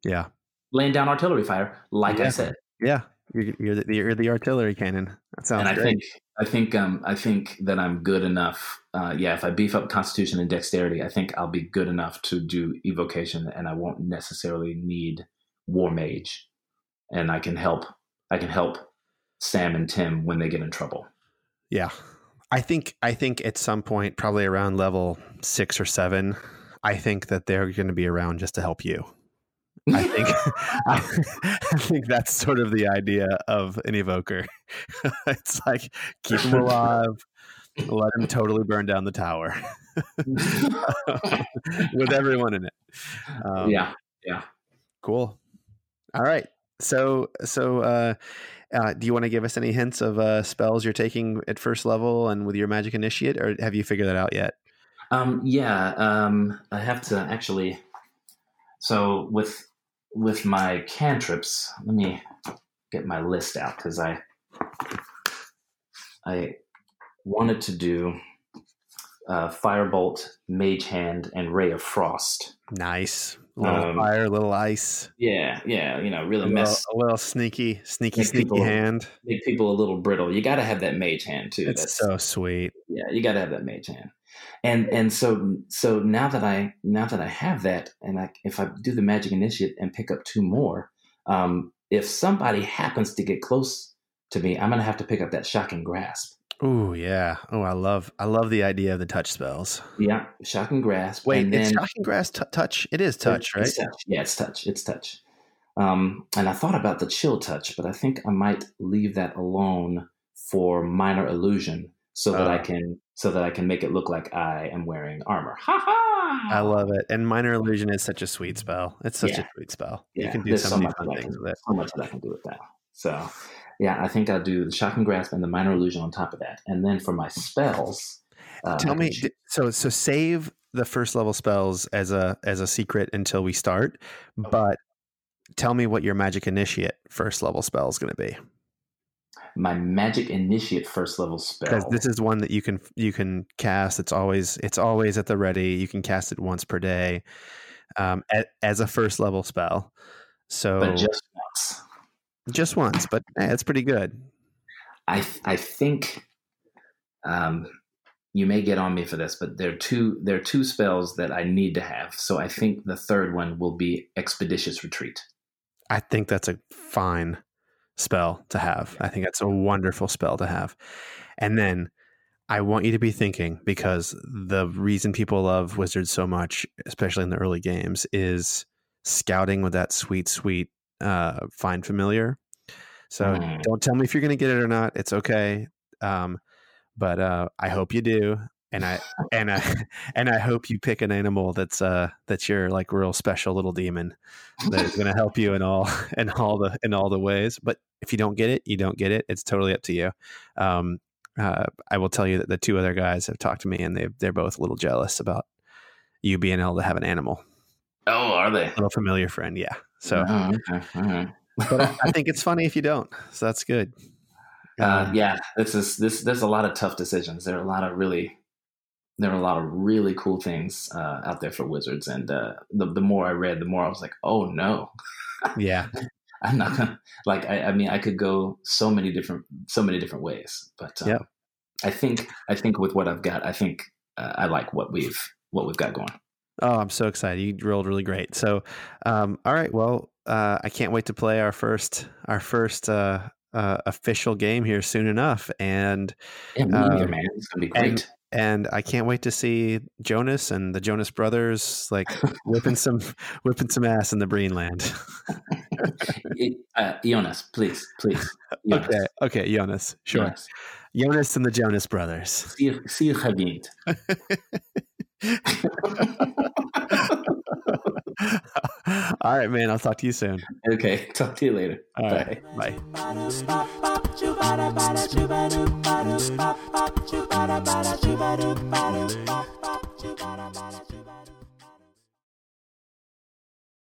Yeah, laying down artillery fire, like Yeah. I said. yeah. You're, you're the you're the artillery cannon. That sounds and I great. think I think um, I think that I'm good enough. Uh, yeah, if I beef up Constitution and Dexterity, I think I'll be good enough to do Evocation, and I won't necessarily need War Mage, and I can help. I can help Sam and Tim when they get in trouble. Yeah. I think I think at some point, probably around level six or seven, I think that they're going to be around just to help you. I think <laughs> I, I think that's sort of the idea of an evoker. <laughs> it's like keep them alive, let them totally burn down the tower <laughs> with everyone in it. Um, yeah, Cool. All right. So so uh, uh, do you want to give us any hints of uh, spells you're taking at first level and with your magic initiate, or have you figured that out yet? um, yeah. Um, I have to actually. So with with my cantrips, let me get my list out because I I wanted to do uh, Firebolt, Mage Hand, and Ray of Frost. Nice. Little Um, fire, a little ice, Yeah, yeah, you know, a really little, mess, a little sneaky, sneaky, Make sneaky people- hand. make people a little brittle. You got to have that Mage Hand too. It's so sweet. yeah, you got to have that Mage Hand. And and so so now that I now that I have that, and I, if I do the Magic Initiate and pick up two more, um, if somebody happens to get close to me, I'm gonna have to pick up that Shocking Grasp. Ooh, yeah. Oh, I love, I love the idea of the touch spells. Yeah, Shocking Grasp. Wait, and it's then, shocking grass t- touch. It is touch, right? It's touch. Yeah, it's touch. It's touch. Um, and I thought about the chill touch, but I think I might leave that alone for minor illusion, so that I Oh. can so that I can make it look like I am wearing armor. Ha ha! I love it. And minor illusion is such a sweet spell. It's such Yeah. a sweet spell. Yeah, you can do there's so many much fun things with it. so much that I can do with that. So, yeah, I think I'll do the shocking grasp and the minor illusion on top of that, and then for my spells, uh, Tell me, choose- so so save the first level spells as a as a secret until we start, but tell me what your magic initiate first level spell is going to be my magic initiate first level spell. because this is one that you can you can cast. It's always it's always at the ready. You can cast it once per day, um, a- as a first level spell. So but just once. Just once, but eh, it's pretty good. I I think um, you may get on me for this, but there are two there are two spells that I need to have. So I think the third one will be expeditious retreat. I think that's a fine spell to have. I think that's a wonderful spell to have. And then I want you to be thinking because the reason people love wizards so much, especially in the early games, is scouting with that sweet, sweet uh, find familiar. So mm. don't tell me if you're going to get it or not. It's okay. Um, but uh, I hope you do and I <laughs> and I <laughs> and I hope you pick an animal that's uh that's your like real special little demon that is going to help you in all <laughs> in all the in all the ways. But if you don't get it, you don't get it. It's totally up to you. Um, uh, I will tell you that the two other guys have talked to me, and they they're both a little jealous about you being able to have an animal. Oh, are they? A little familiar friend, yeah. So, oh, okay. but I, I <laughs> think it's funny if you don't. So that's good. Uh, yeah, this is this. There's a lot of tough decisions. There are a lot of really there are a lot of really cool things uh, out there for wizards, and uh, the the more I read, the more I was like, oh no, yeah, <laughs> I'm not gonna like. I, I, mean, I could go so many different so many different ways, but um, yeah, I think I think with what I've got, I think uh, I like what we've what we've got going. Oh, I'm so excited! You rolled really great. So, um, all right, well, uh, I can't wait to play our first our first uh, uh, official game here soon enough, and yeah, um, man, it's gonna be great. And, and I can't wait to see Jonas and the Jonas Brothers like whipping <laughs> some <laughs> whipping some ass in the Breenland. <laughs> uh, Jonas, please, please. Jonas. Okay, okay, Jonas, sure. Jonas. Jonas and the Jonas Brothers. See, you, see you, <laughs> All right, man. I'll talk to you soon. Okay. Talk to you later. All Bye. Right, bye.